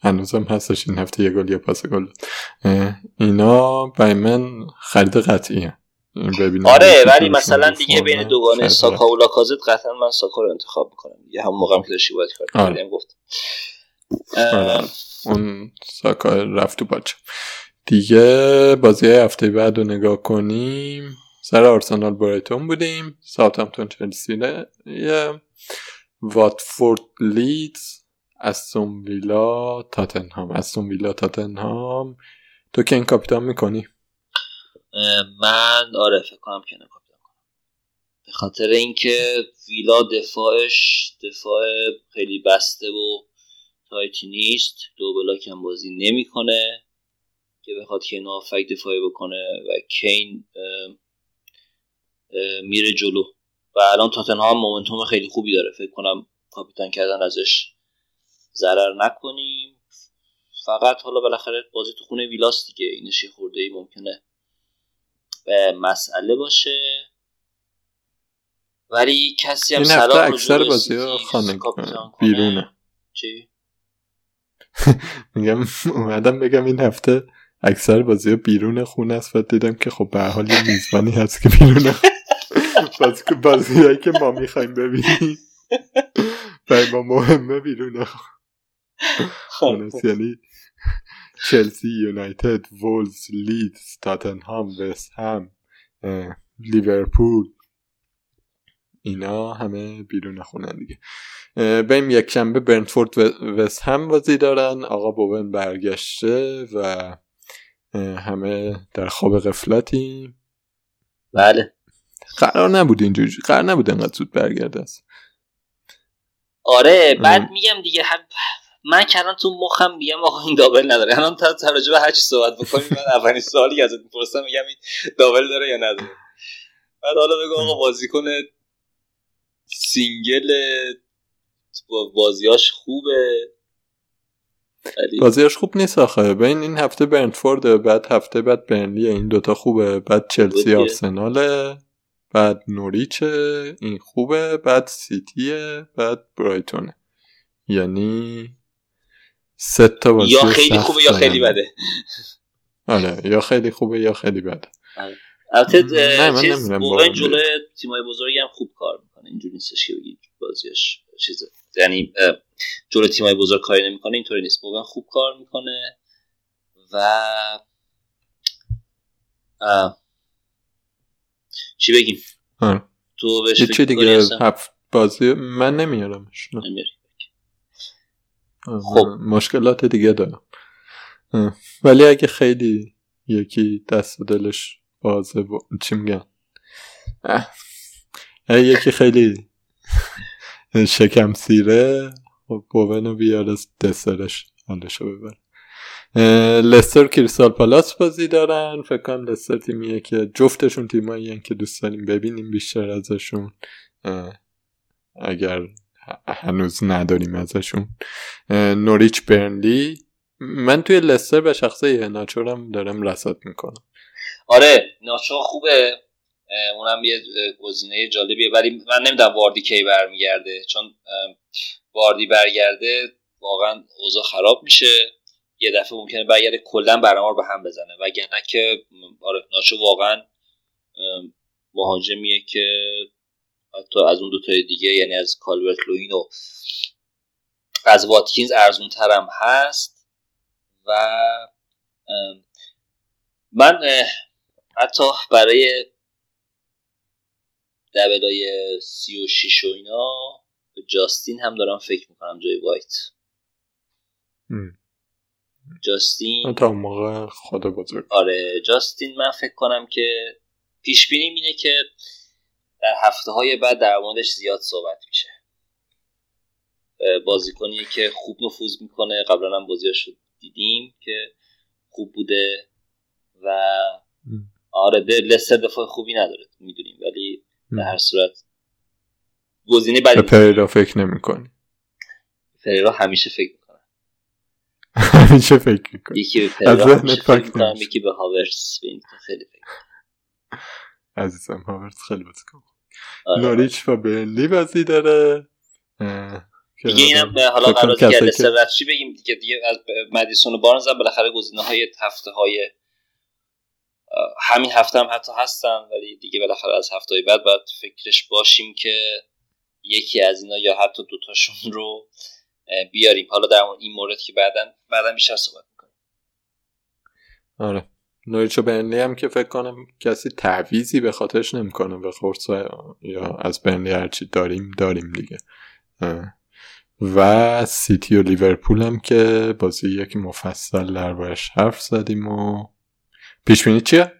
هنوزم هستش این هفته یه گل یا پاس گل. اینا برای من خرید قطعیه. آره ولی مثلا دیگه بین دوگانه ساکا و لاکازت قطعا من ساکا رو انتخاب می‌کنم. یه هم موقع که داشتی باید آره. گفت. آره. اون ساکا رفت تو باچه دیگه بازی هفته بعد رو نگاه کنیم. سر آرسنال برایتون بودیم. ساوثهمپتون چلسی یه واتفورد لیدز. استون ویلا تاتنهام استون ویلا تاتنهام تو که این کاپیتان می‌کنی؟ من آره فکر کنم که کاپیتان کنم. به خاطر اینکه ویلا دفاعش دفاع خیلی بسته و تایتی نیست. دو بلاک هم بازی نمی‌کنه. که بخواد که نافک دفاعی بکنه و کین میره جلو. و الان تاتنهام مومنتوم خیلی خوبی داره. فکر کنم کاپیتان کردن ازش. ضرر نکنیم. فقط حالا بالاخره بازی تو خونه ویلاس دیگه. اینش یه خورده ای ممکنه مسئله باشه. ولی کسی هم سلام اکثر بازی خانه بیرونه. چی؟ میگم اومدم بگم این هفته اکثر بازی ها بیرون خونه است و دیدم که خب به حال یه میزبانی هست که بیرونه. بازی بازی که ما می‌خوایم ببینیم. برای ما مهمه بیرونه. خب. یعنی چلسی یونایتد وولز لیدز تاتنهام وست هم لیورپول. اینا همه بیرون خونن دیگه. بریم یک شنبه برنفورد وست هم بازی دارن. آقا بوون برگشته و همه در خواب غفلتیم بله. قرار نبود اینجوری قرار نبود انقدر زود برگرده است. آره بعد میگم دیگه هم من کردم تو مخم میگم آقا این double نداره. الان تا راجع به هر چی صحبت بکنیم من اولین سوالی ازت می‌پرسم میگم این double داره یا نداره؟ بعد حالا بگو آقا بازیکن single بازیاش خوبه. بازیاش خوب نیست آخه. بین این هفته برنفورد بعد هفته بعد برنلی این دوتا خوبه. بعد چلسی آرسناله بعد نوریچه این خوبه. بعد سیتیه بعد برایتونه. یعنی سه تا بازی یا خیلی خوبه یا خیلی بده. آره یا خیلی خوبه یا خیلی بده. آره. البته چیز جلوی تیمای بزرگی هم خوب کار می‌کنه. اینجوری نیستش که بگید بازیش چیزه. یعنی جلو تیمای بزرگ کاری نمی‌کنه اینطوری نیست. بوون خوب کار می‌کنه و چی بگیم؟ آه. تو بهش چی دیگه هفت بازی من نمیارمش خب. مشکلات دیگه دارم. ولی اگه خیلی یکی دست و دلش بازه با... چی میگن؟ یکی خیلی شکم سیره خب بوونو بیاره دسرش حالشو ببر. لستر کریستال پالاس بازی دارن. فکر کنم لستر تیمیه که جفتشون تیمایی که دوست داریم ببینیم بیشتر ازشون. اگر هنوز نداریم ازشون. نوریچ برنلی. من توی لستر به شخصه ناچورم دارم رسات می‌کنم. آره ناچو خوبه. اونم یه گزینه جالبیه. ولی من نمی‌دونم واردی کی برمیگرده. چون واردی برگرده واقعا اوضاع خراب میشه. یه دفعه ممکنه برگرده کلا برنامه به هم بزنه. وگرنه که آره ناچو واقعا مهاجمیه که حتی از اون دوتای دیگه یعنی از کالورت لوین و از واتکینز ارزون ترم هست و من حتی برای دبلای سی و شیش و اینا به جاستین هم دارم فکر می‌کنم جای وایت. جاستین تا موقع خدا بزرگ. آره جاستین من فکر کنم که پیش بینیم اینه که در هفته های بعد در موردش زیاد صحبت میشه. بازیکنی که خوب نفوذ می‌کنه. قبلا هم بازیاش دیدیم که خوب بوده و آره لستر دفاع خوبی نداره می‌دونیم. ولی در هر صورت گزینه بعدی پریرا فکر نمی‌کنی؟ پریرا همیشه فکر می‌کنه. همیشه فکر می‌کنه یکی به پریرا فکر یکی به هاورس خیلی فکر عزیزم هاورس خیلی بازی کن آره. نوریچ و برنلی بازی داره. دیگه اینم حالا قرار که لستر چی بگیم دیگه دیگه از مدیسون و بارنز هم بالاخره گزینه های هفته های همین هفته هم حتی هستن ولی دیگه بالاخره از هفته بعد باید فکرش باشیم که یکی از اینا یا حتی دوتاشون رو بیاریم. حالا در این مورد که بعدا بعدا بیشتر صحبت می‌کنیم. آره. نوریچ و برنلی هم که فکر کنم کسی تعویزی به خاطرش نمی‌کنه به خورس یا از برنلی هرچی داریم داریم دیگه. و سیتی و لیورپول هم که بازی یکی مفصل دربارش حرف زدیم و پیش بینی چیه؟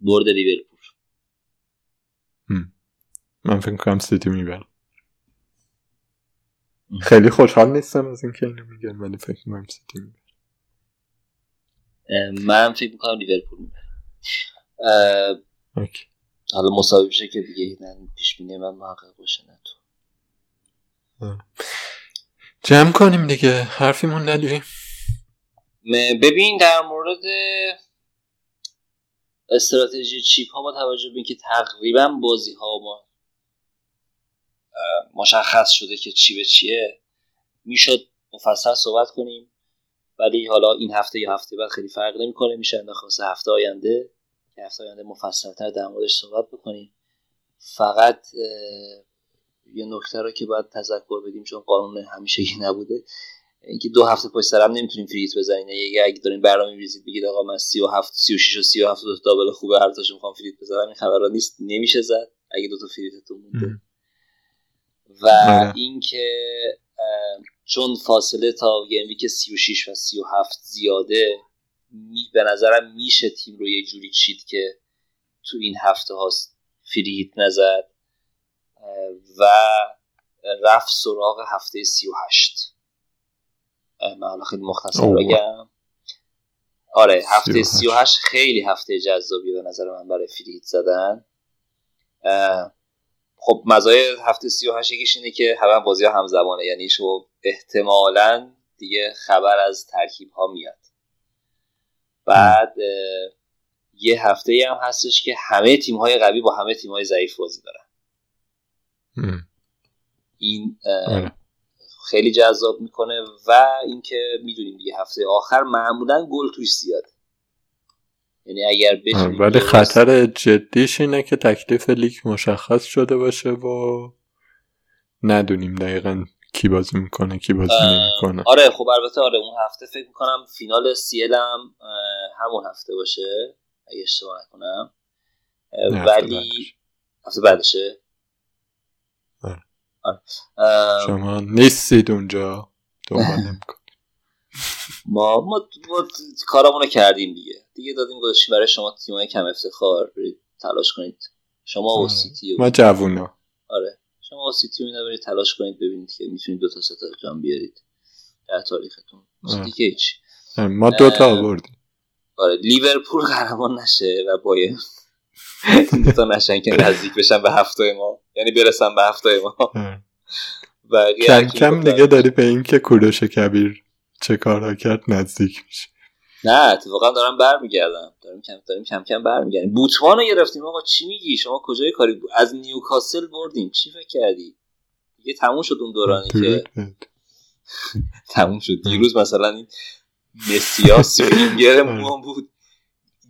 برد لیورپول. من فکر کنم سیتی می‌بره خیلی خوشحال نیستم از اینکه اینو میگم ولی فکر کنم سیتی من فکر می‌کنم لیورپول حالا مساوی بشه که دیگه پیش بینی من محقق باشه نه تو. جمع کنیم دیگه حرفی موندلی ببین در مورد استراتژی چیپ ها با توجه به اینکه تقریبا بازی ها ما مشخص شده که چی به چیه. می‌شد مفصل صحبت کنیم ولی حالا این هفته یا هفته بعد خیلی فرق نمی‌کنه. میشه انداخت هفته آینده هفته آینده مفصلتر در موردش صحبت بکنیم. فقط یه نکته رو که باید تذکر بدیم چون قانون همیشه نبوده اینکه دو هفته پشت سرم نمی‌تونیم فریت بزنین یه اگه دارین برنامه میریزید بگید آقا من 37 36 و 37 دو دابل خوبه هر تاشو می‌خوام فریت بزنم این خبرا نیست نمیشه زد. اگه دو تا فریتتون مونده. و آره. اینکه چون فاصله تا گیم ویک 36 و 37 زیاده می به نظرم میشه تیم رو یه جوری چید که تو این هفته هاست فریت نزد و رفت سراغ هفته 38 اه، من حالا خیلی مختصر. بگم آره هفته 38. 38 خیلی هفته جذابی به نظر من برای فریت زدن خب مزایای هفته 38 یکیش اینه که همه بازی ها همزمانه یعنی شما احتمالا دیگه خبر از ترکیب ها میاد بعد یه هفته ای هم هستش که همه تیم های قوی با همه تیم های ضعیف بازی دارن. این آره. خیلی جذاب می‌کنه و اینکه می‌دونیم دیگه هفته آخر معمولا گل توش زیاده یعنی اگر بتونیم ولی خطر جدیش اینه که تکلیف لیگ مشخص شده باشه و ندونیم دقیقا کی بازی می‌کنه کی بازی نمی‌کنه آره خب البته آره اون هفته فکر می‌کنم فینال سیل هم همون هفته باشه اگه اشتباه نکنم ولی بعدش. هفته بعدشه آره. آره. شما نیستید اونجا دنبال نمیکن ما ما, ما کارامون رو کردیم دیگه. دیگه دادیم گذاشتیم برای شما تیمای کم افتخار. برید تلاش کنید. شما و آره. سیتی و ما جوونا. آره. شما و سیتی اینا برید تلاش کنید ببینید که می‌تونید دو تا سه تا جام بیارید. در تاریختون. آره. سیتی که هیچ ما دوتا اه، آوردیم. آره. لیورپول قهرمان نشه و بایرن این دو تا نشن که نزدیک بشن به هفت تای ما. یعنی برسن به هفت تای ما. کم کم دیگه داری به این که کوروش کبیر چه کارها کرد نزدیک میشه. نه اتفاقا دارم برمیگردم. داریم کم داریم کم کم برمیگردیم. بوتمان رو گرفتیم. آقا چی میگی؟ شما کجای کاری بود از نیوکاسل بردیم چی فکر کردی؟ دیگه تموم شد اون دورانی که. تموم شد. دیروز مثلا این مسیا سوینگر ما بود.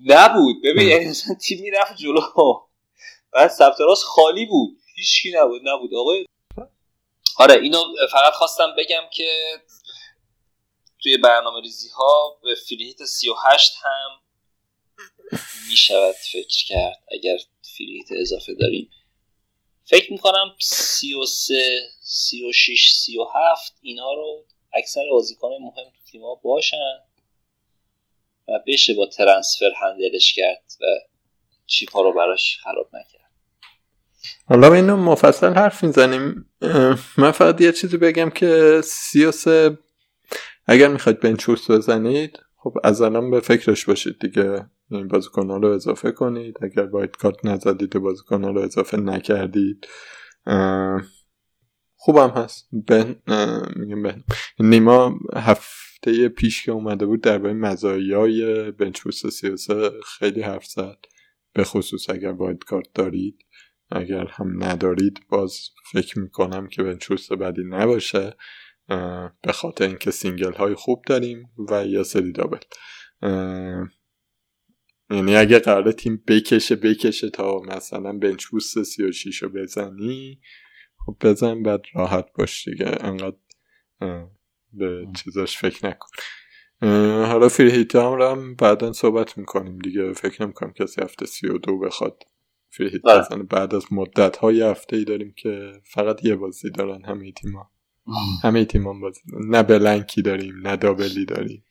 نبود. ببین یعنی مثلا تیم می‌رفت جلو. بعد سمت راست خالی بود. هیچکی نبود. نبود. آقای آره اینو فقط خواستم بگم که توی برنامه ریزی ها به فریهیت 38 هم می‌شود فکر کرد اگر فریهیت اضافه داریم. فکر می‌کنم 33 36 37 اینها رو اکثر بازیکن مهم تو تیم‌ها باشن و بشه با ترنسفر هندلش کرد و چیپا رو براش خراب نکرد. حالا اینو مفصل حرف می‌زنیم. من فقط یه چیزی بگم که سی و سه اگر می‌خواید بنچوس بزنید خب از الان به فکرش باشید دیگه. این بازیکن رو اضافه کنید. اگر باید کارت نزدید بازیکن رو اضافه نکردید خوبم هست. بن میگم بن نیما هفته پیش که اومده بود درباره مزایای سی و سه خیلی حرف زد. به خصوص اگر wild card دارید. اگر هم ندارید باز فکر می‌کنم که bench boost بدی نباشه. به خاطر اینکه single های خوب داریم و یه سری double. یعنی اگه قرار تیم بکشه بکشه تا مثلا bench boost 36 رو بزنی خب بزن بعد راحت باش دیگه. انقدر به چیزاش فکر نکن. حالا فریهیت هم رو هم بعدا صحبت می‌کنیم دیگه. فکر نمی‌کنم کسی هفته 32 بخواد بله. بزنه. بعد از مدت های هفته ای داریم که فقط یه بازی دارن همه تیما همه تیمان بازی. نه بلنکی داریم نه دابلی داریم.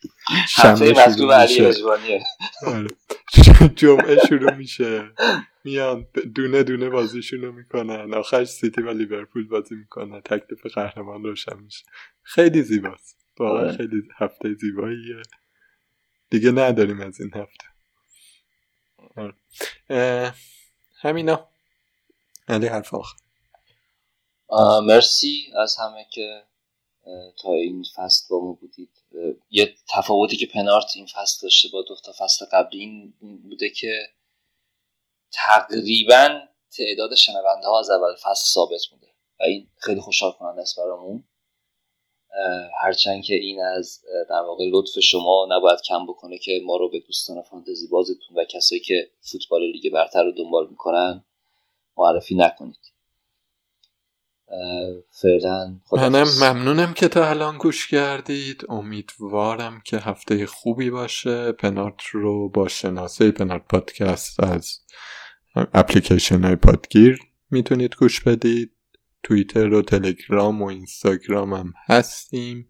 هفته شنبه شروع علی میشه. آره. جمعه شروع میشه. میان دونه دونه بازیشون رو می‌کنن. آخرش سیتی و لیورپول بازی می‌کنن. تکلیف قهرمان روشن میشه. خیلی زیباست. واقعا آره. خیلی هفته زیباییه. دیگه نداریم از این هفته. آره. همینا. علی حرف آخر. مرسی از همه که تا این فصل با ما بودید. یه تفاوتی که پنارت این فصل داشته با دو تا فصل قبلی این بوده که تقریبا تعداد شنونده ها از اول فصل ثابت بوده. و این خیلی خوشحال کننده است برامون. هرچند که این از در واقع لطف شما نباید کم بکنه که ما رو به دوستان فانتزی بازتون و کسایی که فوتبال لیگ برتر رو دنبال می‌کنن معرفی نکنید. فعلا منم ممنونم که تا الان گوش کردید. امیدوارم که هفته خوبی باشه. پنارت رو با شناسه پنارت پادکست از اپلیکیشن های پادگیر می‌تونید گوش بدید. توییتر و تلگرام و اینستاگرام هم هستیم.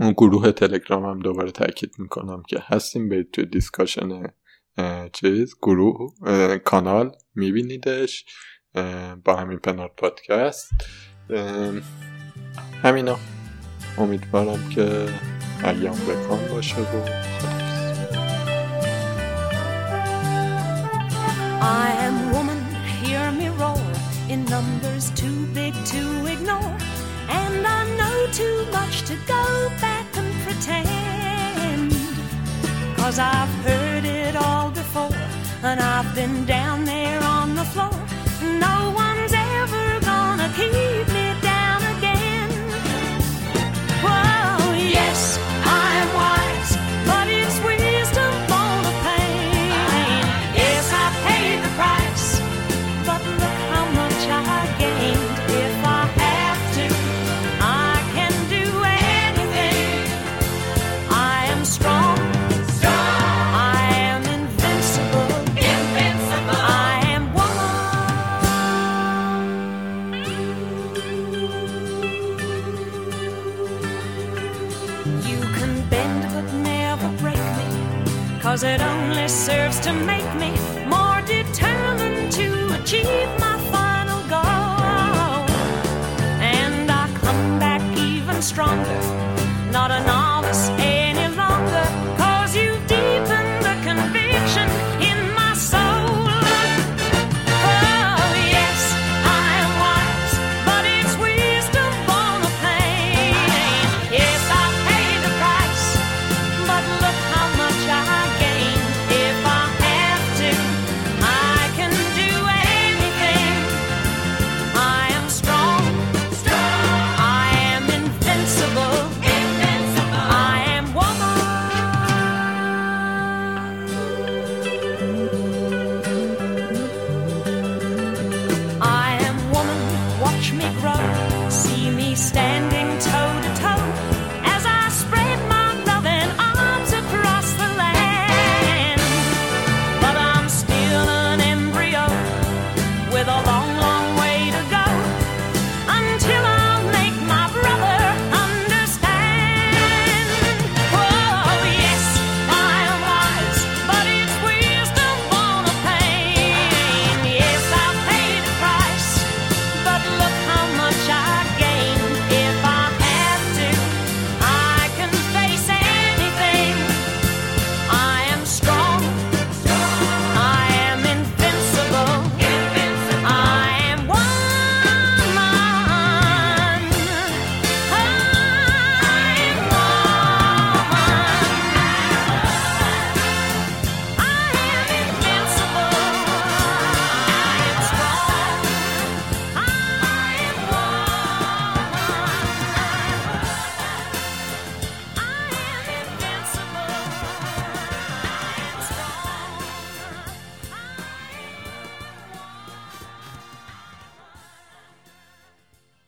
اون گروه تلگرام هم دوباره تاکید می‌کنم که هستیم. برید توی discussion چیز گروه کانال میبینیدش. با همین پنار پادکست همینا امیدوارم که ایام بکن باشه و I am woman, hear me roar In numbers too big to ignore And I know too much to go back and pretend Cause I've heard it all before And I've been down there on the floor no one's ever gonna keep me